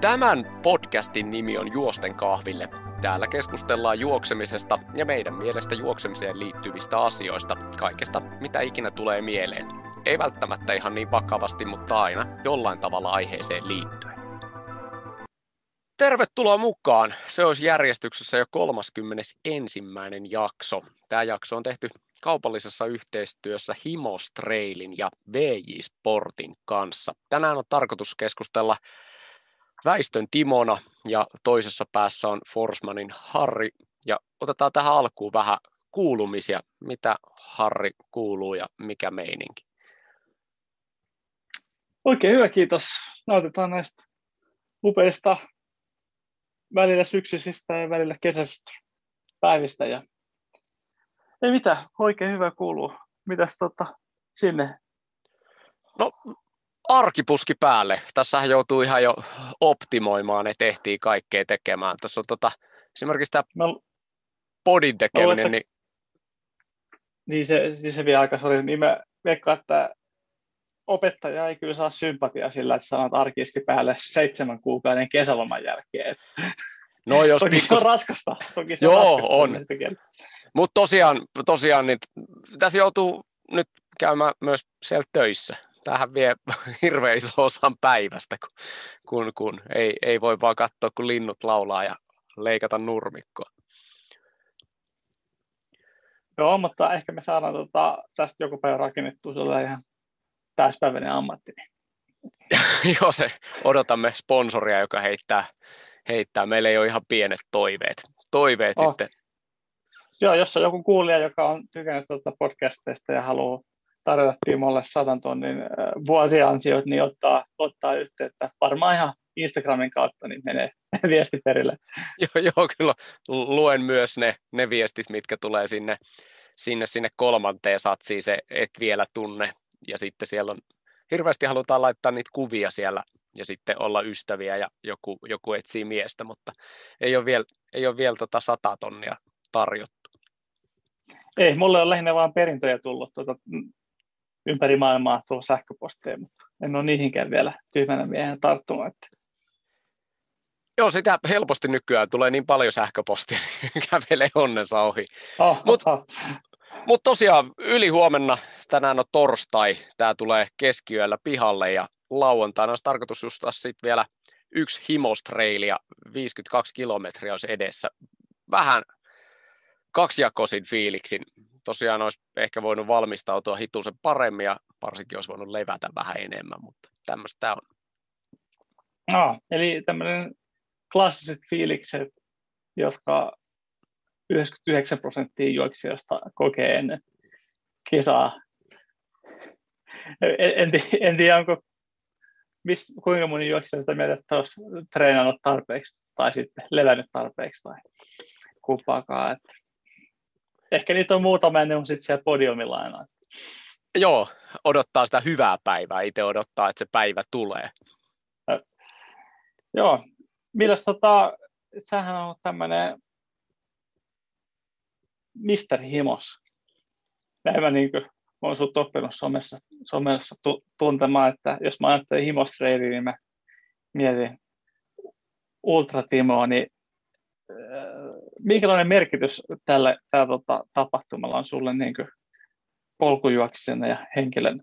Tämän podcastin nimi on Juosten kahville. Täällä keskustellaan juoksemisesta ja meidän mielestä juoksemiseen liittyvistä asioista, kaikesta mitä ikinä tulee mieleen. Ei välttämättä ihan niin vakavasti, mutta aina jollain tavalla aiheeseen liittyen. Tervetuloa mukaan. Se olisi järjestyksessä jo 31. jakso. Tämä jakso on tehty kaupallisessa yhteistyössä Himos Trailin ja VJ Sportin kanssa. Tänään on tarkoitus keskustella Väistön Timona ja toisessa päässä on Forsmanin Harri. Ja otetaan tähän alkuun vähän kuulumisia, mitä Harri kuuluu ja mikä meininki. Oikein hyvä, kiitos. Nautitaan näistä upeista välillä syksyisistä ja välillä kesäisistä päivistä. Ja... Ei mitään, oikein hyvä kuuluu. Mitäs tota, sinne? No arkipuski päälle. Tässähän joutuu ihan jo optimoimaan, että tehtiin kaikkea tekemään. Tässä on tota, esimerkiksi tämä mä, podin tekeminen. Mä niin... niin se, siis se vielä aika oli, niin mä veikkaan, että opettaja ei kyllä saa sympatia sillä, että sanot arkiski päälle seitsemän kuukauden kesäloman jälkeen. No, jos toki pikkus... se on raskasta. Toki se Joo, on. on. Mutta tosiaan, tosiaan niin tässä joutuu nyt käymään myös siellä töissä tähän vie hirveän iso osan päivästä, kun, kun, kun ei, ei voi vaan katsoa, kun linnut laulaa ja leikata nurmikkoa. Joo, mutta ehkä me saadaan tota, tästä joku päivä rakennettua sellainen ihan täyspäiväinen ammatti. Joo, se odotamme sponsoria, joka heittää, heittää. Meillä ei ole ihan pienet toiveet. Toiveet oh. sitten. Joo, jos on joku kuulija, joka on tykännyt tuota podcasteista ja haluaa tarjota Timolle sadan tonnin vuosiansiot, niin ottaa, ottaa yhteyttä. Varmaan ihan Instagramin kautta niin menee viesti perille. Joo, joo, kyllä luen myös ne, ne viestit, mitkä tulee sinne, sinne, sinne kolmanteen satsiin, se et vielä tunne. Ja sitten siellä on, hirveästi halutaan laittaa niitä kuvia siellä ja sitten olla ystäviä ja joku, joku etsii miestä, mutta ei ole vielä, ei ole vielä tota sata tonnia tarjottu. Ei, mulle on lähinnä vain perintöjä tullut tuota, ympäri maailmaa tuolla sähköposteja, mutta en ole niihinkään vielä tyhmänä miehen tarttunut. Että. Joo, sitä helposti nykyään tulee niin paljon sähköpostia, niin kävelee onnensa ohi. Oh, Mutta oh. mut tosiaan yli huomenna, tänään on torstai, tämä tulee keskiyöllä pihalle ja lauantaina olisi tarkoitus just sitten vielä yksi himostreili ja 52 kilometriä olisi edessä. Vähän kaksijakoisin fiiliksin tosiaan olisi ehkä voinut valmistautua hitusen paremmin ja varsinkin olisi voinut levätä vähän enemmän, mutta tämmöistä on. No, eli tämmöinen klassiset fiilikset, jotka 99 prosenttia juoksijoista kokee ennen kisaa. En, en, en tiedä, onko mis, kuinka moni juoksija sitä mieltä, että olisi treenannut tarpeeksi tai sitten levännyt tarpeeksi tai kumpaakaan. Että ehkä niitä on muutama, ne on sitten siellä podiumilla aina. Joo, odottaa sitä hyvää päivää, itse odottaa, että se päivä tulee. Ja, joo, milläs tota, sähän on tämmöinen Mr. Himos. Näin mä niin kuin, olen sut oppinut somessa, somessa tu, tuntemaan, että jos mä ajattelen himostreili, niin mä mietin Ultra Timoa, niin minkälainen merkitys tällä, tällä tota, tapahtumalla on sulle niin polkujuoksijana ja henkilön?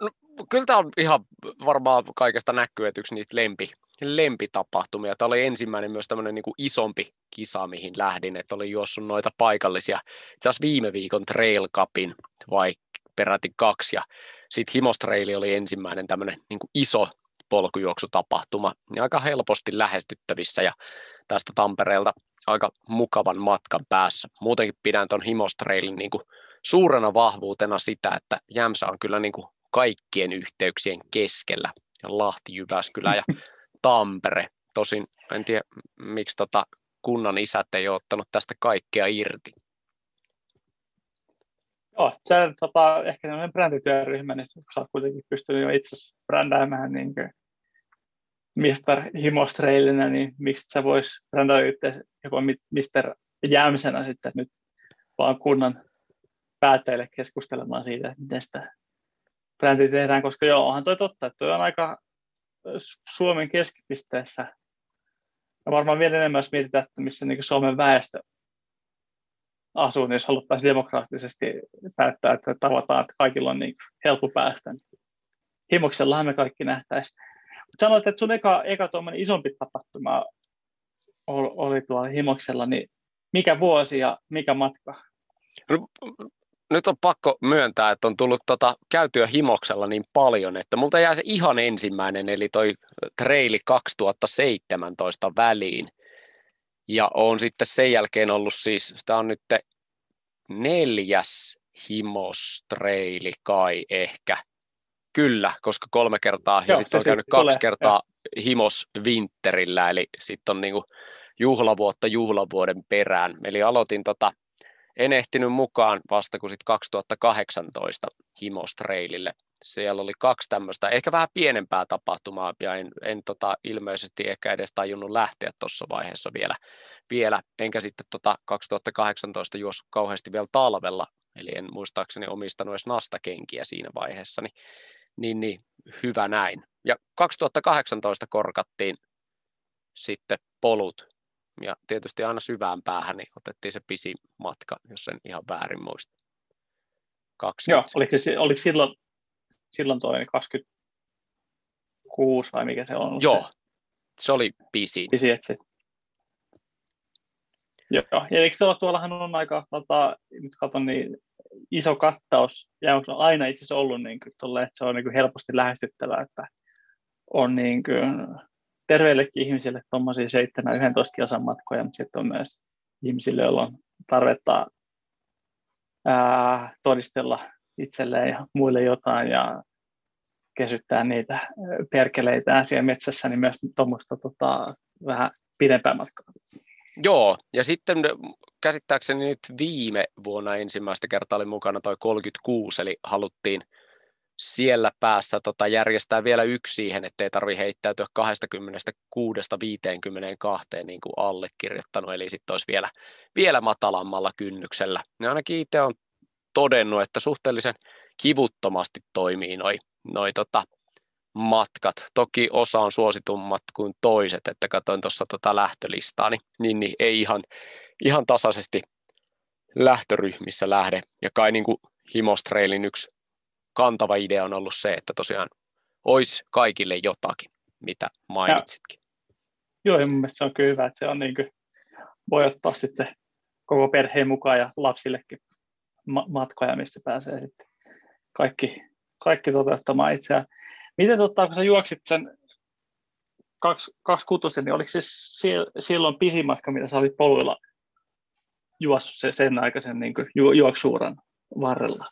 No, kyllä tämä on ihan varmaan kaikesta näkyy, että yksi niitä lempi, lempitapahtumia. Tämä oli ensimmäinen myös tämmöinen niin isompi kisa, mihin lähdin, että oli juossut noita paikallisia, itse asiassa viime viikon Trail Cupin, vai peräti kaksi, ja sitten Himostreili oli ensimmäinen tämmöinen niin iso polkujuoksutapahtuma, niin aika helposti lähestyttävissä, ja tästä Tampereelta aika mukavan matkan päässä. Muutenkin pidän tuon Himostreilin niin kuin suurena vahvuutena sitä, että Jämsä on kyllä niin kuin kaikkien yhteyksien keskellä. Lahti, Jyväskylä ja Tampere. Tosin en tiedä, miksi tota kunnan isät ei ole ottanut tästä kaikkea irti. Joo, se on tota, ehkä sellainen brändityöryhmä, niin kun sä oot kuitenkin pystynyt jo itse brändäämään niin Mr. Himostreilina, niin miksi sä vois brändätä itse joku Mr. Jämsenä sitten nyt vaan kunnan päättäjille keskustelemaan siitä, että miten sitä brändiä tehdään, koska joo, onhan toi totta, että toi on aika Suomen keskipisteessä. Ja varmaan vielä enemmän, jos mietitään, että missä niin Suomen väestö asuu, niin jos haluttaisiin demokraattisesti päättää, että tavataan, että kaikilla on niin helppo päästä. Himoksellahan me kaikki nähtäisiin. Sanoit, että sun eka, eka isompi tapahtuma oli tuolla Himoksella, niin mikä vuosi ja mikä matka? No, nyt on pakko myöntää, että on tullut tota, käytyä himoksella niin paljon, että multa jää se ihan ensimmäinen, eli toi treili 2017 väliin. Ja on sitten sen jälkeen ollut siis, tämä on nyt neljäs himostreili kai ehkä. Kyllä, koska kolme kertaa, ja sitten on käynyt kaksi tulee. kertaa ja. himos winterillä, eli sitten on niinku juhlavuotta juhlavuoden perään. Eli aloitin tota en ehtinyt mukaan vasta kuin sitten 2018 Himostreilille. Siellä oli kaksi tämmöistä, ehkä vähän pienempää tapahtumaa, ja en, en tota, ilmeisesti ehkä edes tajunnut lähteä tuossa vaiheessa vielä, vielä. enkä sitten tota 2018 juossut kauheasti vielä talvella, eli en muistaakseni omistanut edes nastakenkiä siinä vaiheessa, niin, niin, niin hyvä näin. Ja 2018 korkattiin sitten polut ja tietysti aina syvään päähän niin otettiin se pisin matka, jos en ihan väärin muista. 20. Joo, oliko, se, oliko silloin, silloin toi 26 vai mikä se on? Joo, se, se oli pisin. Pisin, että se... Joo, ja eikö tuolla, tuollahan on aika, tota, nyt katson, niin iso kattaus, ja onko aina itse asiassa ollut niin kuin, tolle, että se on niin kuin helposti lähestyttävää, että on niin kuin, terveillekin ihmisille tuommoisia 7-11 kilsan matkoja, mutta sitten on myös ihmisille, joilla on tarvetta ää, todistella itselleen ja muille jotain ja kesyttää niitä perkeleitä siellä metsässä, niin myös tuommoista tota, vähän pidempää matkaa. Joo, ja sitten käsittääkseni nyt viime vuonna ensimmäistä kertaa oli mukana toi 36, eli haluttiin – siellä päässä tota, järjestää vielä yksi siihen, ettei tarvitse heittäytyä 26-52 niin kuin allekirjoittanut, eli sitten olisi vielä, vielä matalammalla kynnyksellä. Ja ainakin itse on todennut, että suhteellisen kivuttomasti toimii noi, noi tota, matkat. Toki osa on suositummat kuin toiset, että katsoin tuossa tota lähtölistaa, niin, niin, niin ei ihan, ihan tasaisesti lähtöryhmissä lähde. Ja kai niin kuin yksi kantava idea on ollut se, että tosiaan olisi kaikille jotakin, mitä mainitsitkin. Ja, joo, ja mun mielestä se on kyllä hyvä, että se on niin kuin, voi ottaa sitten koko perheen mukaan ja lapsillekin ma- matkoja, missä pääsee sitten kaikki, kaikki toteuttamaan itseään. Miten tota, kun sä juoksit sen kaksi, kaksi kutosen, niin oliko se silloin pisin matka, mitä sä olit poluilla juossut sen aikaisen niin ju, juoksuuran varrella?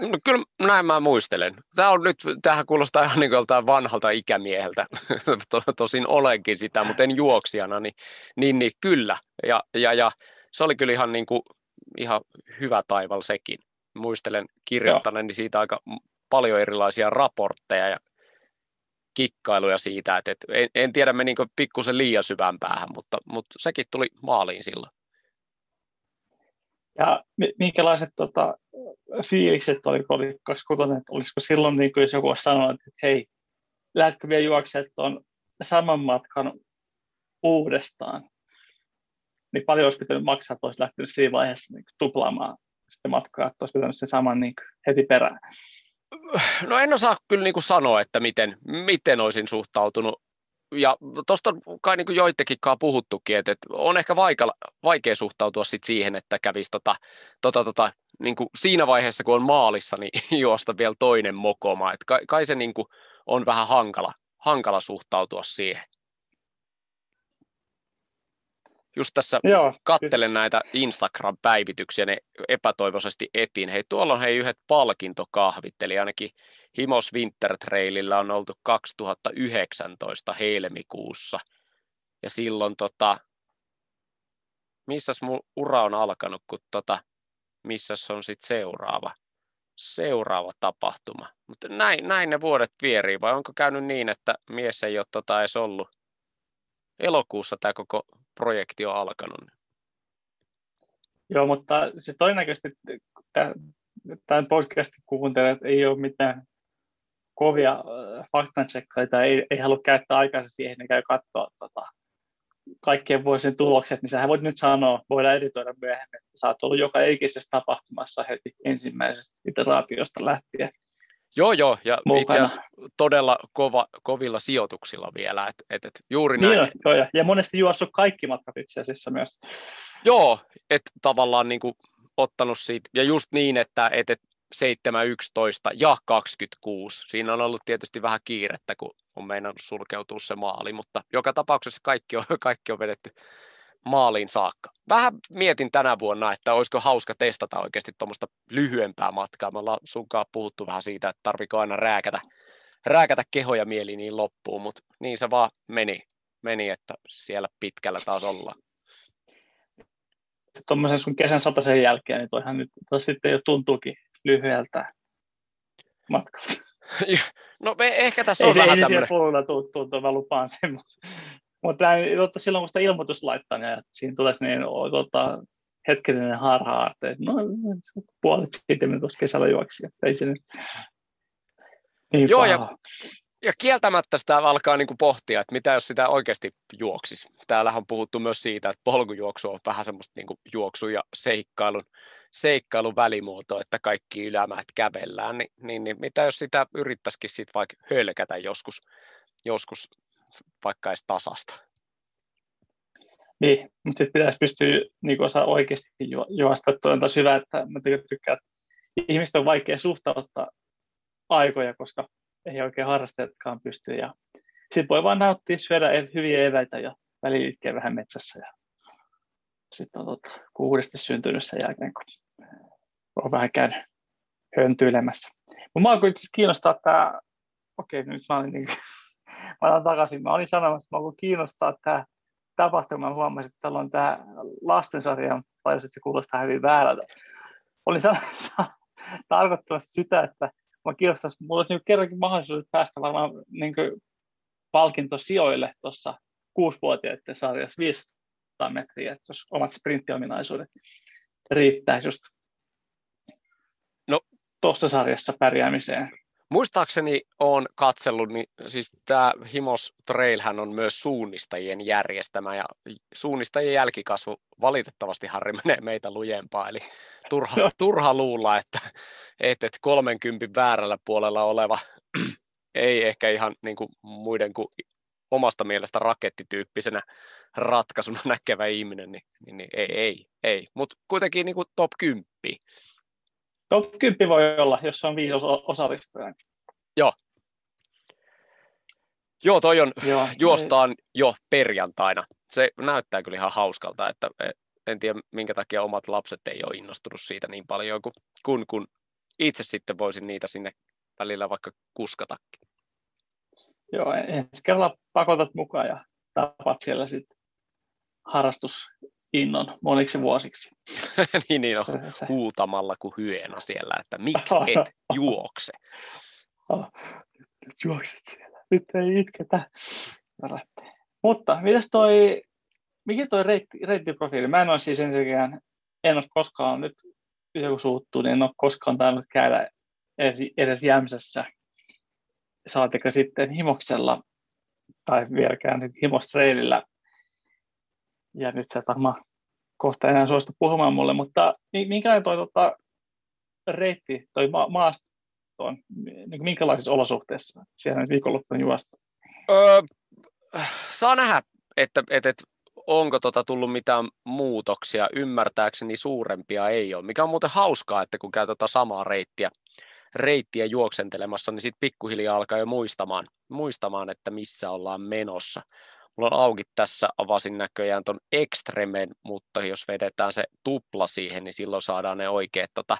No, kyllä näin mä muistelen. Tämä on nyt, tähän kuulostaa ihan niin kuin vanhalta ikämieheltä. Tosin olenkin sitä, mutta en juoksijana, niin, niin, niin kyllä. Ja, ja, ja se oli kyllä ihan, niin kuin, ihan hyvä taival sekin. Muistelen kirjoittaneeni siitä aika paljon erilaisia raportteja ja kikkailuja siitä, että, että en, en tiedä menikö pikkusen liian syvään päähän, mutta, mutta sekin tuli maaliin silloin. Ja minkälaiset tota, fiilikset oli, kun oli kaksikokoinen, että olisiko silloin, niin kuin jos joku olisi sanonut, että hei, lähdetkö vielä juoksemaan tuon saman matkan uudestaan, niin paljon olisi pitänyt maksaa, että olisi lähtenyt siinä vaiheessa niin tuplaamaan sitä matkaa, että olisi pitänyt sen saman niin heti perään. No en osaa kyllä niin kuin sanoa, että miten, miten olisin suhtautunut ja tuosta on kai niin joitakinkaan puhuttukin, että, että on ehkä vaikea, vaikea suhtautua sit siihen, että kävisi tota, tota, tota, niin kuin siinä vaiheessa, kun on maalissa, niin juosta vielä toinen mokoma. että kai, kai se niin kuin on vähän hankala, hankala suhtautua siihen. Just tässä Joo, kattelen näitä Instagram-päivityksiä, ne epätoivoisesti etin. Hei, tuolla on hei yhdet palkintokahvit, eli ainakin Himos Winter Trailillä on oltu 2019 helmikuussa. Ja silloin tota, missäs mun ura on alkanut, kun tota, missäs on sitten seuraava, seuraava tapahtuma. Mutta näin, näin ne vuodet vierii, vai onko käynyt niin, että mies ei ole tota edes ollut elokuussa tämä koko projekti on alkanut? Joo, mutta siis todennäköisesti tämän podcastin kuuntelijat ei ole mitään kovia faktansekkaita ei, ei halua käyttää aikaisesti siihen, ne käy katsoa tota, kaikkien vuosien tulokset, niin sähän voit nyt sanoa, voidaan editoida myöhemmin, että sä oot ollut joka ikisessä tapahtumassa heti ensimmäisestä iteraatiosta lähtien. Joo, joo, ja mukana. itse asiassa todella kova, kovilla sijoituksilla vielä, että et, et juuri niin näin. On, joo, ja, ja monesti juossut kaikki matkat itse asiassa myös. Joo, että tavallaan niin kuin ottanut siitä, ja just niin, että et, et 7, 11 ja 26. Siinä on ollut tietysti vähän kiirettä, kun on meinannut sulkeutua se maali, mutta joka tapauksessa kaikki on, kaikki on vedetty maaliin saakka. Vähän mietin tänä vuonna, että olisiko hauska testata oikeasti tuommoista lyhyempää matkaa. Me ollaan sunkaan puhuttu vähän siitä, että tarviko aina rääkätä, rääkätä kehoja mieli niin loppuun, mutta niin se vaan meni, meni että siellä pitkällä taas ollaan. Tuommoisen sun kesän sen jälkeen, niin toihan nyt sitten jo tuntuukin lyhyeltä matkalta. no ehkä tässä on ei, vähän ei tämmöinen... Ei se tuntuu, mä lupaan sen. Mutta totta, silloin kun sitä ilmoitus laittaa, niin siinä tulisi niin tota, hetkellinen harha, että no, puolet siitä, mitä tuossa kesällä juoksi, ei se nyt niin Joo, ja, ja kieltämättä sitä alkaa niin kuin pohtia, että mitä jos sitä oikeasti juoksisi. Täällähän on puhuttu myös siitä, että polkujuoksu on vähän semmoista niin kuin juoksu ja seikkailun seikkailun välimuoto, että kaikki ylämäät kävellään, niin, niin, niin mitä jos sitä yrittäisikin sitten vaikka hölkätä joskus, joskus vaikka edes tasasta? Niin, mutta sitten pitäisi pystyä niin osaa oikeasti ju- juosta. Tuo on tosi hyvä, että mä tykkään, että ihmiset on vaikea suhtauttaa aikoja, koska ei oikein harrastajatkaan pysty. Sitten voi vaan nauttia, syödä e-, hyviä eväitä ja välillä vähän metsässä ja sitten on tota, kuudesti syntynyt sen jälkeen, kun on vähän käynyt höntyilemässä. Mutta mä alkoin kiinnostaa tämä, okei nyt mä olin niin, mä olen takaisin, mä olin sanomassa, että mä alkoin kiinnostaa tämä tapahtuma, mä huomasin, että täällä on tämä lastensarja, tai että se kuulostaa hyvin väärältä. Olin sanomassa tarkoittamassa sitä, että mä kiinnostaisi, mulla olisi niin kerrankin mahdollisuus päästä varmaan niin palkintosijoille tuossa kuusivuotiaiden sarjassa 500 metriä, että jos omat sprinttiominaisuudet riittäisi just no, tuossa sarjassa pärjäämiseen. Muistaakseni on katsellut, niin siis tämä Himos Trailhän on myös suunnistajien järjestämä ja suunnistajien jälkikasvu valitettavasti Harri menee meitä lujempaa, eli turha, no. turha luulla, että, että 30 väärällä puolella oleva ei ehkä ihan niin kuin muiden kuin omasta mielestä rakettityyppisenä ratkaisuna näkevä ihminen, niin, niin, niin ei, ei, ei. mutta kuitenkin niin kuin top 10. Top 10 voi olla, jos on viisi osallistujaa. Joo. Joo, toi on, Joo, juostaan ei. jo perjantaina. Se näyttää kyllä ihan hauskalta, että e, en tiedä minkä takia omat lapset ei ole innostunut siitä niin paljon, kun, kun itse sitten voisin niitä sinne välillä vaikka kuskatakin. Joo, ensi kerralla pakotat mukaan ja tapat siellä sitten harrastusinnon moniksi vuosiksi. niin, niin on, se, se. huutamalla kuin hyena siellä, että miksi et juokse? Nyt juokset siellä, nyt ei itketä. Mutta mitäs toi, mikä toi reitti, reittiprofiili? Mä en ole siis ensinnäkään, en ole koskaan nyt, joku suuttuu, niin en ole koskaan tainnut käydä edes, edes Jämsässä saatika sitten himoksella tai vieläkään nyt himostreilillä. Ja nyt se varmaan kohta enää suostu puhumaan mulle, mutta minkälainen toi tota, reitti, toi ma- maasto on, niin minkälaisissa olosuhteissa siellä nyt viikonloppuna juosta? Öö, saa nähdä, että, että, että onko tota tullut mitään muutoksia. Ymmärtääkseni suurempia ei ole, mikä on muuten hauskaa, että kun käy tota samaa reittiä reittiä juoksentelemassa, niin sitten pikkuhiljaa alkaa jo muistamaan, muistamaan, että missä ollaan menossa. Mulla on auki tässä, avasin näköjään ton Extremen, mutta jos vedetään se tupla siihen, niin silloin saadaan ne oikeat, tota,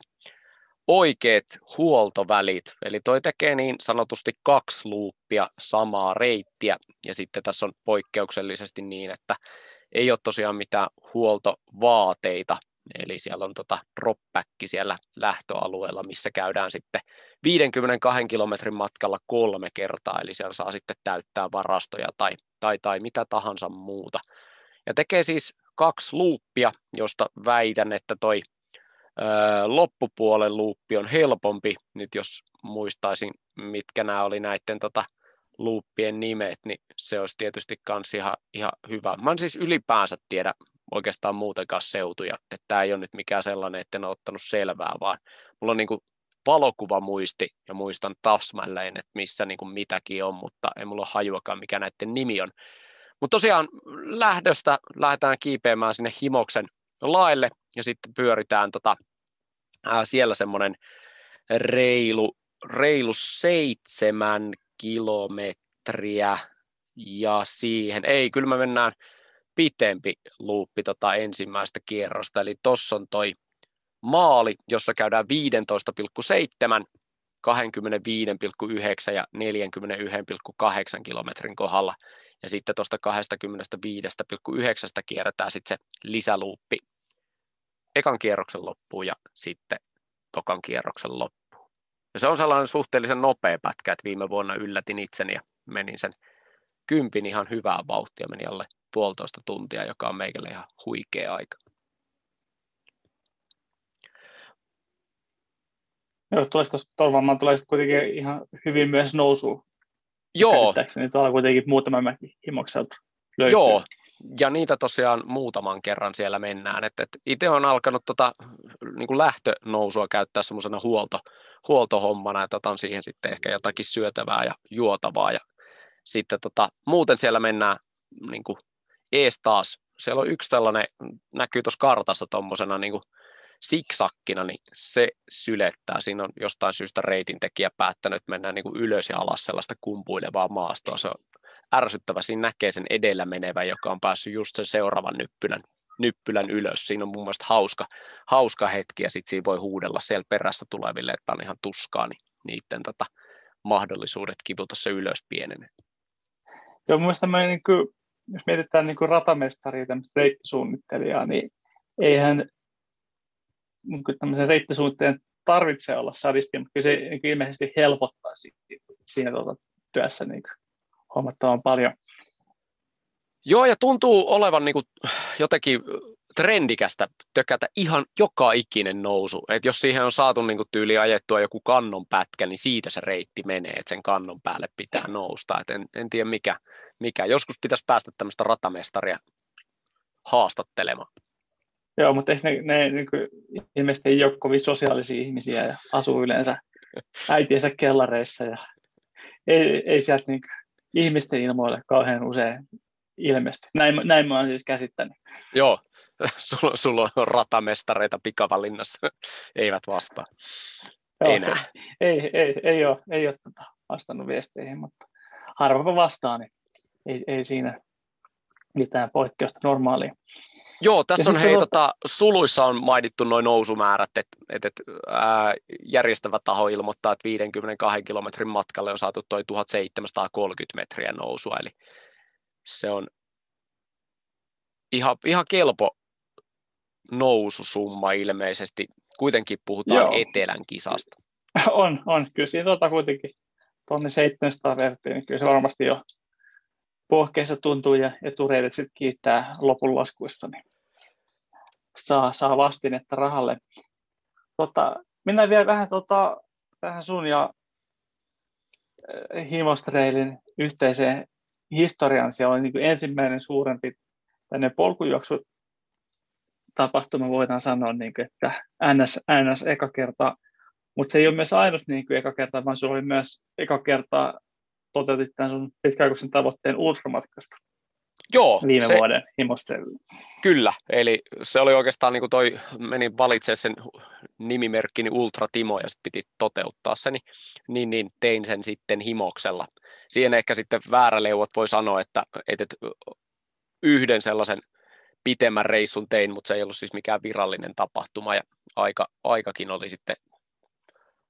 oikeat huoltovälit. Eli toi tekee niin sanotusti kaksi luuppia samaa reittiä, ja sitten tässä on poikkeuksellisesti niin, että ei ole tosiaan mitään huoltovaateita, Eli siellä on tota dropback siellä lähtöalueella, missä käydään sitten 52 kilometrin matkalla kolme kertaa, eli siellä saa sitten täyttää varastoja tai, tai, tai mitä tahansa muuta. Ja tekee siis kaksi luuppia, josta väitän, että toi loppupuolen luuppi on helpompi, nyt jos muistaisin, mitkä nämä oli näiden tota, luuppien nimet, niin se olisi tietysti kans ihan, ihan hyvä. Mä en siis ylipäänsä tiedä oikeastaan muutenkaan seutuja, että tämä ei ole nyt mikään sellainen, että en ole ottanut selvää, vaan mulla on niin kuin valokuvamuisti ja muistan tasmalleen, että missä niin kuin mitäkin on, mutta ei mulla ole hajuakaan, mikä näiden nimi on. Mutta tosiaan lähdöstä lähdetään kiipeämään sinne Himoksen laille ja sitten pyöritään tota, ää, siellä semmoinen reilu, reilu seitsemän kilometriä ja siihen, ei, kyllä me mennään pitempi luuppi tota ensimmäistä kierrosta, eli tuossa on toi maali, jossa käydään 15,7, 25,9 ja 41,8 kilometrin kohdalla. Ja sitten tuosta 25,9 kierretään sitten se lisäluuppi ekan kierroksen loppuun ja sitten tokan kierroksen loppuun. Ja se on sellainen suhteellisen nopea pätkä, että viime vuonna yllätin itseni ja menin sen kympin ihan hyvää vauhtia, meni alle puolitoista tuntia, joka on meikälle ihan huikea aika. Joo, tuosta Torvalmaan tulee kuitenkin ihan hyvin myös nousu. Joo. Niin tuolla kuitenkin muutama mäki himokselta löytyy. Joo, ja niitä tosiaan muutaman kerran siellä mennään. Et, et itse on alkanut tota, niin lähtönousua käyttää semmoisena huolto, huoltohommana, että otan siihen sitten ehkä jotakin syötävää ja juotavaa. Ja sitten tota, muuten siellä mennään niin kuin ees taas. Siellä on yksi sellainen, näkyy tuossa kartassa tuommoisena niin siksakkina, niin se sylettää. Siinä on jostain syystä reitintekijä päättänyt, että mennään niin ylös ja alas sellaista kumpuilevaa maastoa. Se on ärsyttävä. Siinä näkee sen edellä menevä, joka on päässyt just sen seuraavan nyppylän, nyppylän ylös. Siinä on mun mielestä hauska, hauska hetki ja sitten siinä voi huudella siellä perässä tuleville, että on ihan tuskaa, niin niiden tota, mahdollisuudet kivuta se ylös pienenee. Joo, mun mielestä niin kuin, jos mietitään niin kuin ratamestaria, tämmöistä reittisuunnittelijaa, niin eihän niin kuin tämmöisen reittisuunnittelijan tarvitse olla sadisti, mutta kyllä se niin kuin ilmeisesti helpottaa siinä, siinä tuota, työssä niin kuin huomattavan paljon. Joo, ja tuntuu olevan niin kuin jotenkin trendikästä tökätä ihan joka ikinen nousu. Et jos siihen on saatu niin kuin tyyli ajettua joku kannon pätkä, niin siitä se reitti menee, että sen kannon päälle pitää nousta. Et en, en tiedä mikä, mikä. Joskus pitäisi päästä tämmöistä ratamestaria haastattelemaan. Joo, mutta eikö ne, ne niin kuin, ilmeisesti ei ole kovin sosiaalisia ihmisiä ja asuu yleensä äitiensä kellareissa ja ei, ei sieltä niin kuin, ihmisten ilmoille kauhean usein ilmesty. Näin, näin mä oon siis käsittänyt. Joo, sulla, sulla on ratamestareita pikavalinnassa, eivät vastaa. Joo, Enää. Ei, ei, ei, ei ole, ei ole tota vastannut viesteihin, mutta harvapa vastaa, niin ei, ei siinä mitään poikkeusta normaalia. Joo, tässä ja on hei, on... Tota, suluissa on mainittu noin nousumäärät, että et, et, ää, järjestävä taho ilmoittaa, että 52 kilometrin matkalle on saatu toi 1730 metriä nousua, eli se on ihan, ihan kelpo noususumma ilmeisesti. Kuitenkin puhutaan Joo. etelän kisasta. On, on. Kyllä siinä tota kuitenkin tuonne 700 verttiin, niin kyllä se varmasti jo pohkeessa tuntuu ja etureidet sitten kiittää lopun laskuissa, niin saa, saa vastinetta rahalle. Tota, mennään vielä vähän tota, tähän sun ja äh, Himostreilin yhteiseen historiaan. Siellä oli niin ensimmäinen suurempi tänne polkujuoksu tapahtuma, voidaan sanoa, niin kuin, että NS, NS eka kerta, mutta se ei ole myös ainut niin kuin eka kerta, vaan se oli myös eka kerta toteutit tämän sun pitkäaikaisen tavoitteen ultramatkasta. Joo. Viime se, vuoden himostrella. Kyllä, eli se oli oikeastaan niin kuin toi, meni valitsemaan sen nimimerkkini Ultra Timo ja sitten piti toteuttaa se, niin, niin, niin tein sen sitten himoksella. Siihen ehkä sitten vääräleuvat voi sanoa, että, että yhden sellaisen pitemmän reissun tein, mutta se ei ollut siis mikään virallinen tapahtuma ja aika, aikakin oli sitten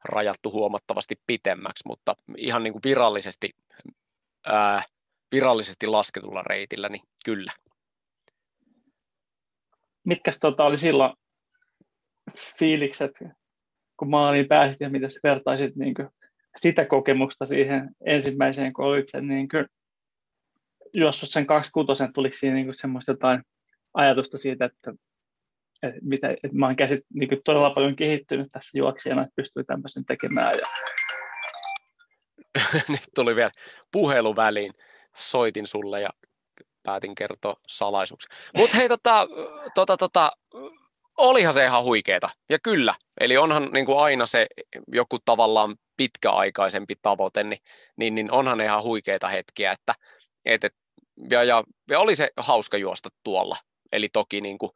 rajattu huomattavasti pitemmäksi, mutta ihan niin kuin virallisesti, ää, virallisesti lasketulla reitillä, niin kyllä. Mitkä tota oli silloin fiilikset, kun maaliin pääsit ja mitä vertaisit niin kuin sitä kokemusta siihen ensimmäiseen, kun olit sen niin kuin, juossut sen 26 tuliko siinä niin semmoista jotain ajatusta siitä, että että, mitä, että mä oon käsit, niin kuin todella paljon kehittynyt tässä juoksijana, että pystyy tämmöisen tekemään. Ja... Nyt tuli vielä puhelu väliin. Soitin sulle ja päätin kertoa salaisuuksia. Mutta hei, tota, tota, tota, olihan se ihan huikeeta. Ja kyllä, eli onhan niin kuin aina se joku tavallaan pitkäaikaisempi tavoite, niin, niin, niin onhan ihan huikeita hetkiä, että et, et, ja, ja, ja, oli se hauska juosta tuolla. Eli toki niin kuin,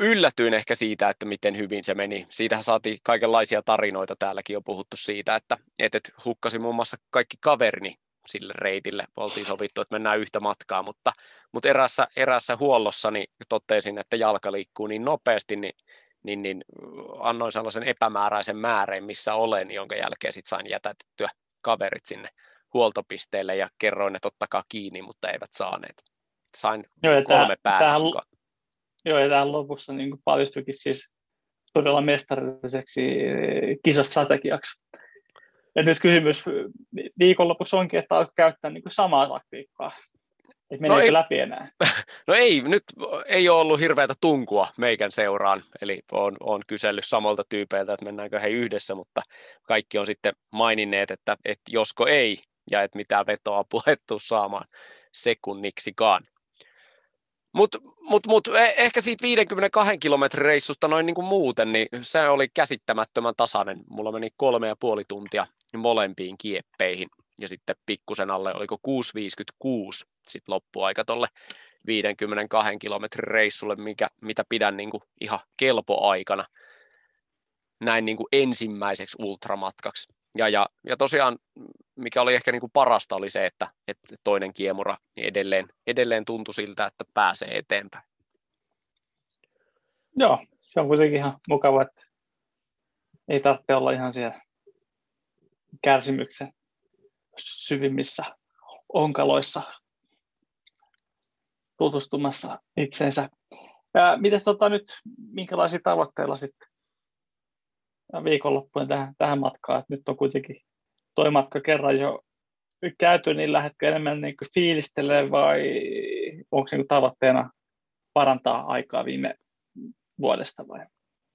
yllätyin ehkä siitä, että miten hyvin se meni. Siitähän saatiin kaikenlaisia tarinoita, täälläkin on puhuttu siitä, että et, et hukkasi muun muassa kaikki kaverini sille reitille. Oltiin sovittu, että mennään yhtä matkaa, mutta, mutta erässä, erässä huollossa niin totesin, että jalka liikkuu niin nopeasti, niin, niin, niin annoin sellaisen epämääräisen määrän, missä olen, jonka jälkeen sitten sain jätätettyä kaverit sinne huoltopisteelle ja kerroin, että ottakaa kiinni, mutta eivät saaneet. Sain Joo, kolme päätä. Joo, ja tähän lopussa niin paljastuikin siis todella mestarilliseksi kisastrategiaksi. Ja nyt kysymys viikonlopussa onkin, että alkaa käyttää niin kuin samaa taktiikkaa. Että no ei, läpi enää? No ei, nyt ei ole ollut hirveätä tunkua meikän seuraan, eli on, on kysellyt samalta tyypeiltä, että mennäänkö he yhdessä, mutta kaikki on sitten maininneet, että, että josko ei, ja että mitään vetoa puhettu saamaan sekunniksikaan. Mutta mut, mut, e, ehkä siitä 52 kilometrin reissusta noin niin kuin muuten, niin se oli käsittämättömän tasainen. Mulla meni kolme ja puoli tuntia molempiin kieppeihin ja sitten pikkusen alle, oliko 6.56 sitten loppuaika tuolle 52 kilometrin reissulle, mikä, mitä pidän niin kuin ihan kelpoaikana näin niin kuin ensimmäiseksi ultramatkaksi. Ja, ja, ja tosiaan, mikä oli ehkä niin kuin parasta, oli se, että, että toinen kiemura niin edelleen, edelleen tuntui siltä, että pääsee eteenpäin. Joo, se on kuitenkin ihan mukava, että ei tarvitse olla ihan siellä kärsimyksen syvimmissä onkaloissa tutustumassa itseensä. Miten tota nyt, minkälaisia tavoitteilla sitten viikonloppuun tähän, tähän matkaan? Et nyt on kuitenkin toi matka kerran jo käyty, niin lähdetkö enemmän niin fiilistelee vai onko niin tavoitteena parantaa aikaa viime vuodesta vai?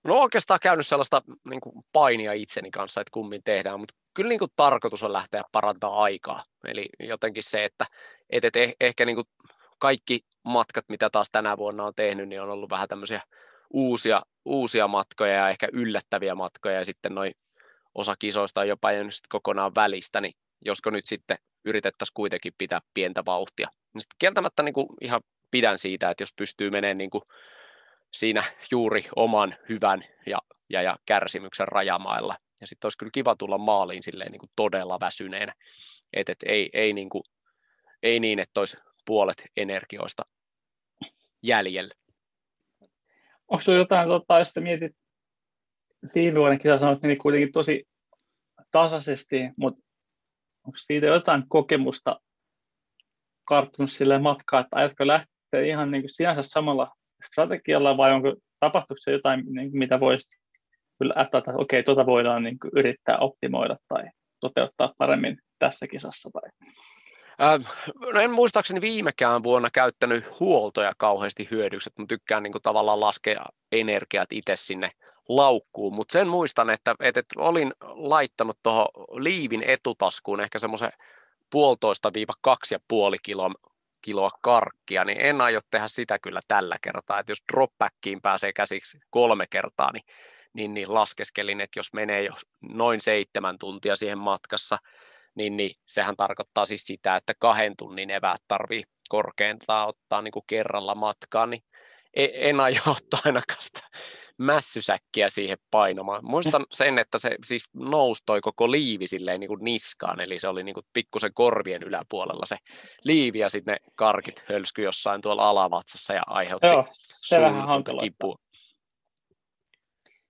No oikeastaan käynyt sellaista niin kuin painia itseni kanssa, että kummin tehdään, mutta kyllä niin kuin tarkoitus on lähteä parantaa aikaa. Eli jotenkin se, että et, et eh, ehkä niin kuin kaikki matkat, mitä taas tänä vuonna on tehnyt, niin on ollut vähän tämmöisiä uusia, uusia matkoja ja ehkä yllättäviä matkoja, ja sitten noin osa kisoista on jopa jäänyt kokonaan välistä, niin josko nyt sitten yritettäisiin kuitenkin pitää pientä vauhtia. Niin sitten kieltämättä niin kuin ihan pidän siitä, että jos pystyy menemään niin kuin siinä juuri oman hyvän ja, ja, ja kärsimyksen rajamailla. Ja sitten olisi kyllä kiva tulla maaliin silleen niin kuin todella väsyneenä. Et, et ei, ei, niin kuin, ei niin, että olisi puolet energioista jäljellä. Onko sinulla jotain, tota, jos mietit viime vuoden kisa sanoit, niin kuitenkin tosi tasaisesti, mutta onko siitä jotain kokemusta karttunut sille matkaa, että aiotko lähteä ihan niin kuin sinänsä samalla strategialla vai onko tapahtuiko se jotain, niin kuin mitä voisi kyllä että okei, tuota voidaan niin kuin yrittää optimoida tai toteuttaa paremmin tässä kisassa? Tai? Ähm, no en muistaakseni viimekään vuonna käyttänyt huoltoja kauheasti hyödyksi, että mä tykkään niin kuin tavallaan laskea energiat itse sinne laukkuun, mutta sen muistan, että, että, olin laittanut tuohon liivin etutaskuun ehkä semmoisen puolitoista viiva kaksi ja puoli kiloa, kiloa karkkia, niin en aio tehdä sitä kyllä tällä kertaa, että jos dropbackiin pääsee käsiksi kolme kertaa, niin, niin, niin laskeskelin, että jos menee jo noin seitsemän tuntia siihen matkassa, niin, niin sehän tarkoittaa siis sitä, että kahden tunnin eväät tarvii korkeintaan ottaa niin kuin kerralla matkaan, niin e, en aio ottaa ainakaan sitä mässysäkkiä siihen painamaan. Muistan sen, että se siis nousi toi koko liivi silleen niin kuin niskaan, eli se oli niin kuin pikkusen korvien yläpuolella se liivi ja sitten ne karkit hölsky jossain tuolla alavatsassa ja aiheutti Joo, se vähän kipua.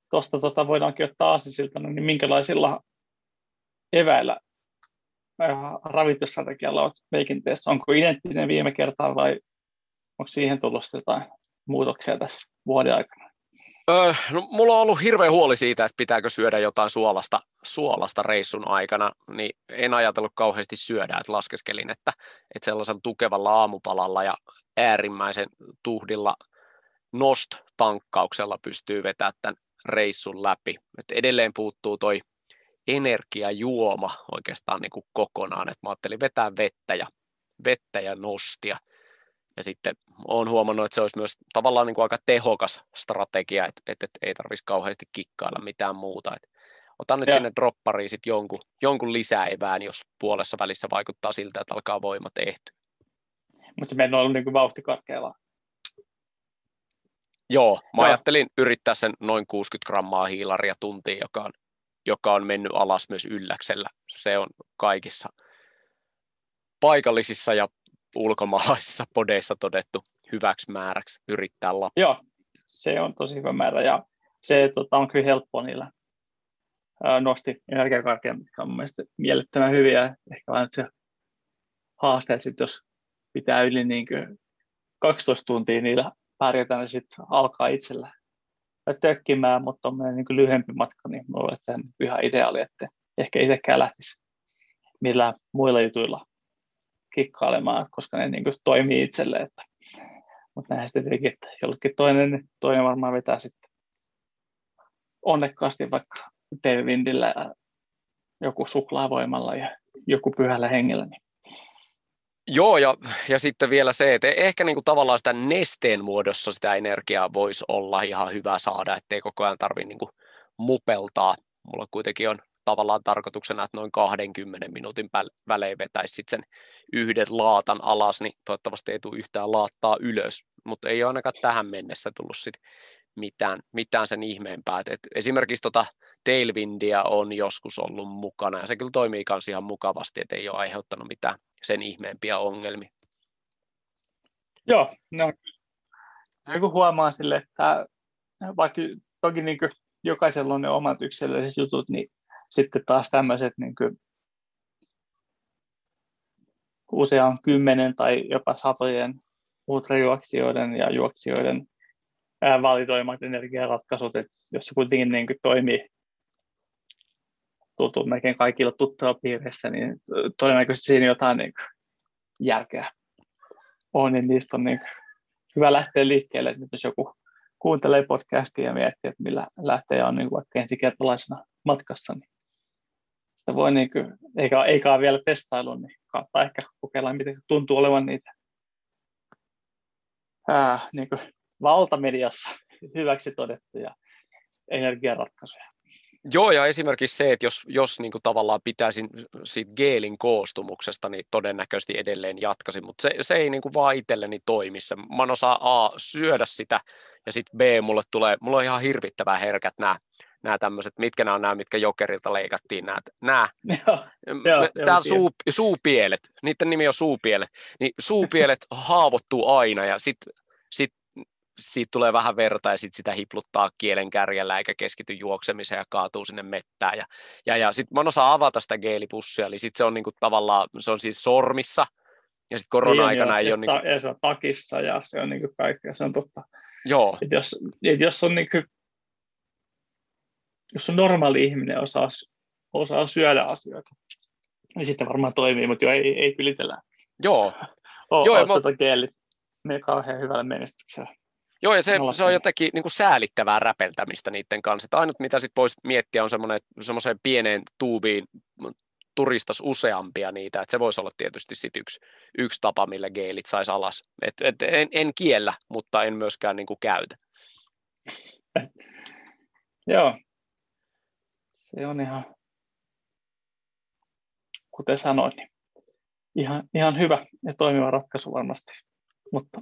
Tuosta tota voidaankin ottaa aasisilta, niin minkälaisilla eväillä ravitusstrategialla olet liikenteessä? Onko identtinen viime kertaa vai onko siihen tullut jotain muutoksia tässä vuoden aikana? Öö, no, mulla on ollut hirveä huoli siitä, että pitääkö syödä jotain suolasta, suolasta reissun aikana, niin en ajatellut kauheasti syödä, että laskeskelin, että, että sellaisella tukevalla aamupalalla ja äärimmäisen tuhdilla Nost-tankkauksella pystyy vetämään tämän reissun läpi. Et edelleen puuttuu toi energiajuoma oikeastaan niin kuin kokonaan. Et mä ajattelin vetää vettä ja, vettä ja nostia. Ja sitten olen huomannut, että se olisi myös tavallaan niin kuin aika tehokas strategia, että, että, että ei tarvitsisi kauheasti kikkailla mitään muuta. Että otan nyt ja. sinne droppariin sit jonkun, jonkun lisäevään, jos puolessa välissä vaikuttaa siltä, että alkaa voimat ehtyä. Mutta se meidän on ollut niin kuin vauhti korkealla. Joo, mä Joo. ajattelin yrittää sen noin 60 grammaa hiilaria tuntiin, joka on, joka on mennyt alas myös ylläksellä. Se on kaikissa paikallisissa ja ulkomaalaisissa podeissa todettu hyväksi määräksi yrittää lappu. Joo, se on tosi hyvä määrä ja se tota, on kyllä helppo niillä nosti energiakarkeja, mitkä on mielestäni mielettömän hyviä. Ehkä vain se haasteet, että jos pitää yli niin 12 tuntia niillä pärjätä, niin sitten alkaa itsellä tökkimään, mutta on niin lyhyempi matka, niin minulle on ihan ideaali, että ehkä itsekään lähtisi millä muilla jutuilla kikkailemaan, koska ne niin kuin toimii itselle. Että, mutta näin sitten tietenkin, että jollekin toinen, niin toinen varmaan vetää sitten onnekkaasti vaikka Tailwindillä ja joku suklaavoimalla ja joku pyhällä hengellä. Niin. Joo, ja, ja sitten vielä se, että ehkä niin kuin tavallaan sitä nesteen muodossa sitä energiaa voisi olla ihan hyvä saada, ettei koko ajan tarvitse niin mupeltaa. Mulla kuitenkin on tavallaan tarkoituksena, että noin 20 minuutin välein vetäisi sitten sen yhden laatan alas, niin toivottavasti ei tule yhtään laattaa ylös, mutta ei ole ainakaan tähän mennessä tullut sit mitään, mitään sen ihmeempää. Et, esimerkiksi tota Tailwindia on joskus ollut mukana, ja se kyllä toimii myös ihan mukavasti, että ei ole aiheuttanut mitään sen ihmeempiä ongelmia. Joo, no, joku huomaa sille, että vaikka toki niin kuin jokaisella on ne omat yksilölliset jutut, niin sitten taas tämmöiset niin kuin usean kymmenen tai jopa satojen ultrajuoksijoiden ja juoksijoiden valitoimat energiaratkaisut, että jos se kuitenkin niin kuin toimii tuttu melkein kaikilla tuttuilla piirissä, niin todennäköisesti siinä jotain niin kuin järkeä on, niin niistä on niin hyvä lähteä liikkeelle, että jos joku kuuntelee podcastia ja miettii, että millä lähtee on niin vaikka ensikertalaisena matkassa, niin sitä voi, niin kuin, eikä, eikä ole vielä testailu, niin kannattaa ehkä kokeilla, miten tuntuu olevan niitä ää, niin kuin valtamediassa hyväksi todettuja energiaratkaisuja. Joo, ja esimerkiksi se, että jos, jos niin kuin tavallaan pitäisin siitä geelin koostumuksesta, niin todennäköisesti edelleen jatkaisin, mutta se, se ei niin kuin vaan itselleni toimi. Mä en osaa A, syödä sitä, ja sitten B, mulle tulee, mulla on ihan hirvittävän herkät nämä nämä tämmöiset, mitkä nämä on nämä, mitkä jokerilta leikattiin, nämä, nämä. Täällä suu, suupielet, niiden nimi on suupielet, niin suupielet haavoittuu aina ja sitten sit, siitä tulee vähän verta ja sitten sitä hipluttaa kielen kärjellä eikä keskity juoksemiseen ja kaatuu sinne mettään. Ja, ja, ja sitten mä en osaa avata sitä geelipussia, eli sitten se on niinku tavallaan, se on siis sormissa, ja sitten korona-aikana niin, ei ole... Niinku... Ja se on takissa ja se on niinku kaikkea, se on totta. Joo. Et jos, et jos on niinku jos on normaali ihminen osaa, osaa syödä asioita, niin sitten varmaan toimii, mutta jo ei, ei ylitellä. Joo. O, Joo, o, mä... tota geelit me kauhean hyvällä menestyksellä. Joo, ja se, se on jotenkin niin kuin säälittävää räpeltämistä niiden kanssa. Että ainut, mitä sitten voisi miettiä, on semmoiseen pieneen tuubiin turistas useampia niitä, että se voisi olla tietysti sit yksi, yksi tapa, millä geelit saisi alas. Et, et en, en kiellä, mutta en myöskään niin kuin käytä. Joo, se on ihan, kuten sanoin, niin ihan, ihan hyvä ja toimiva ratkaisu varmasti. Mutta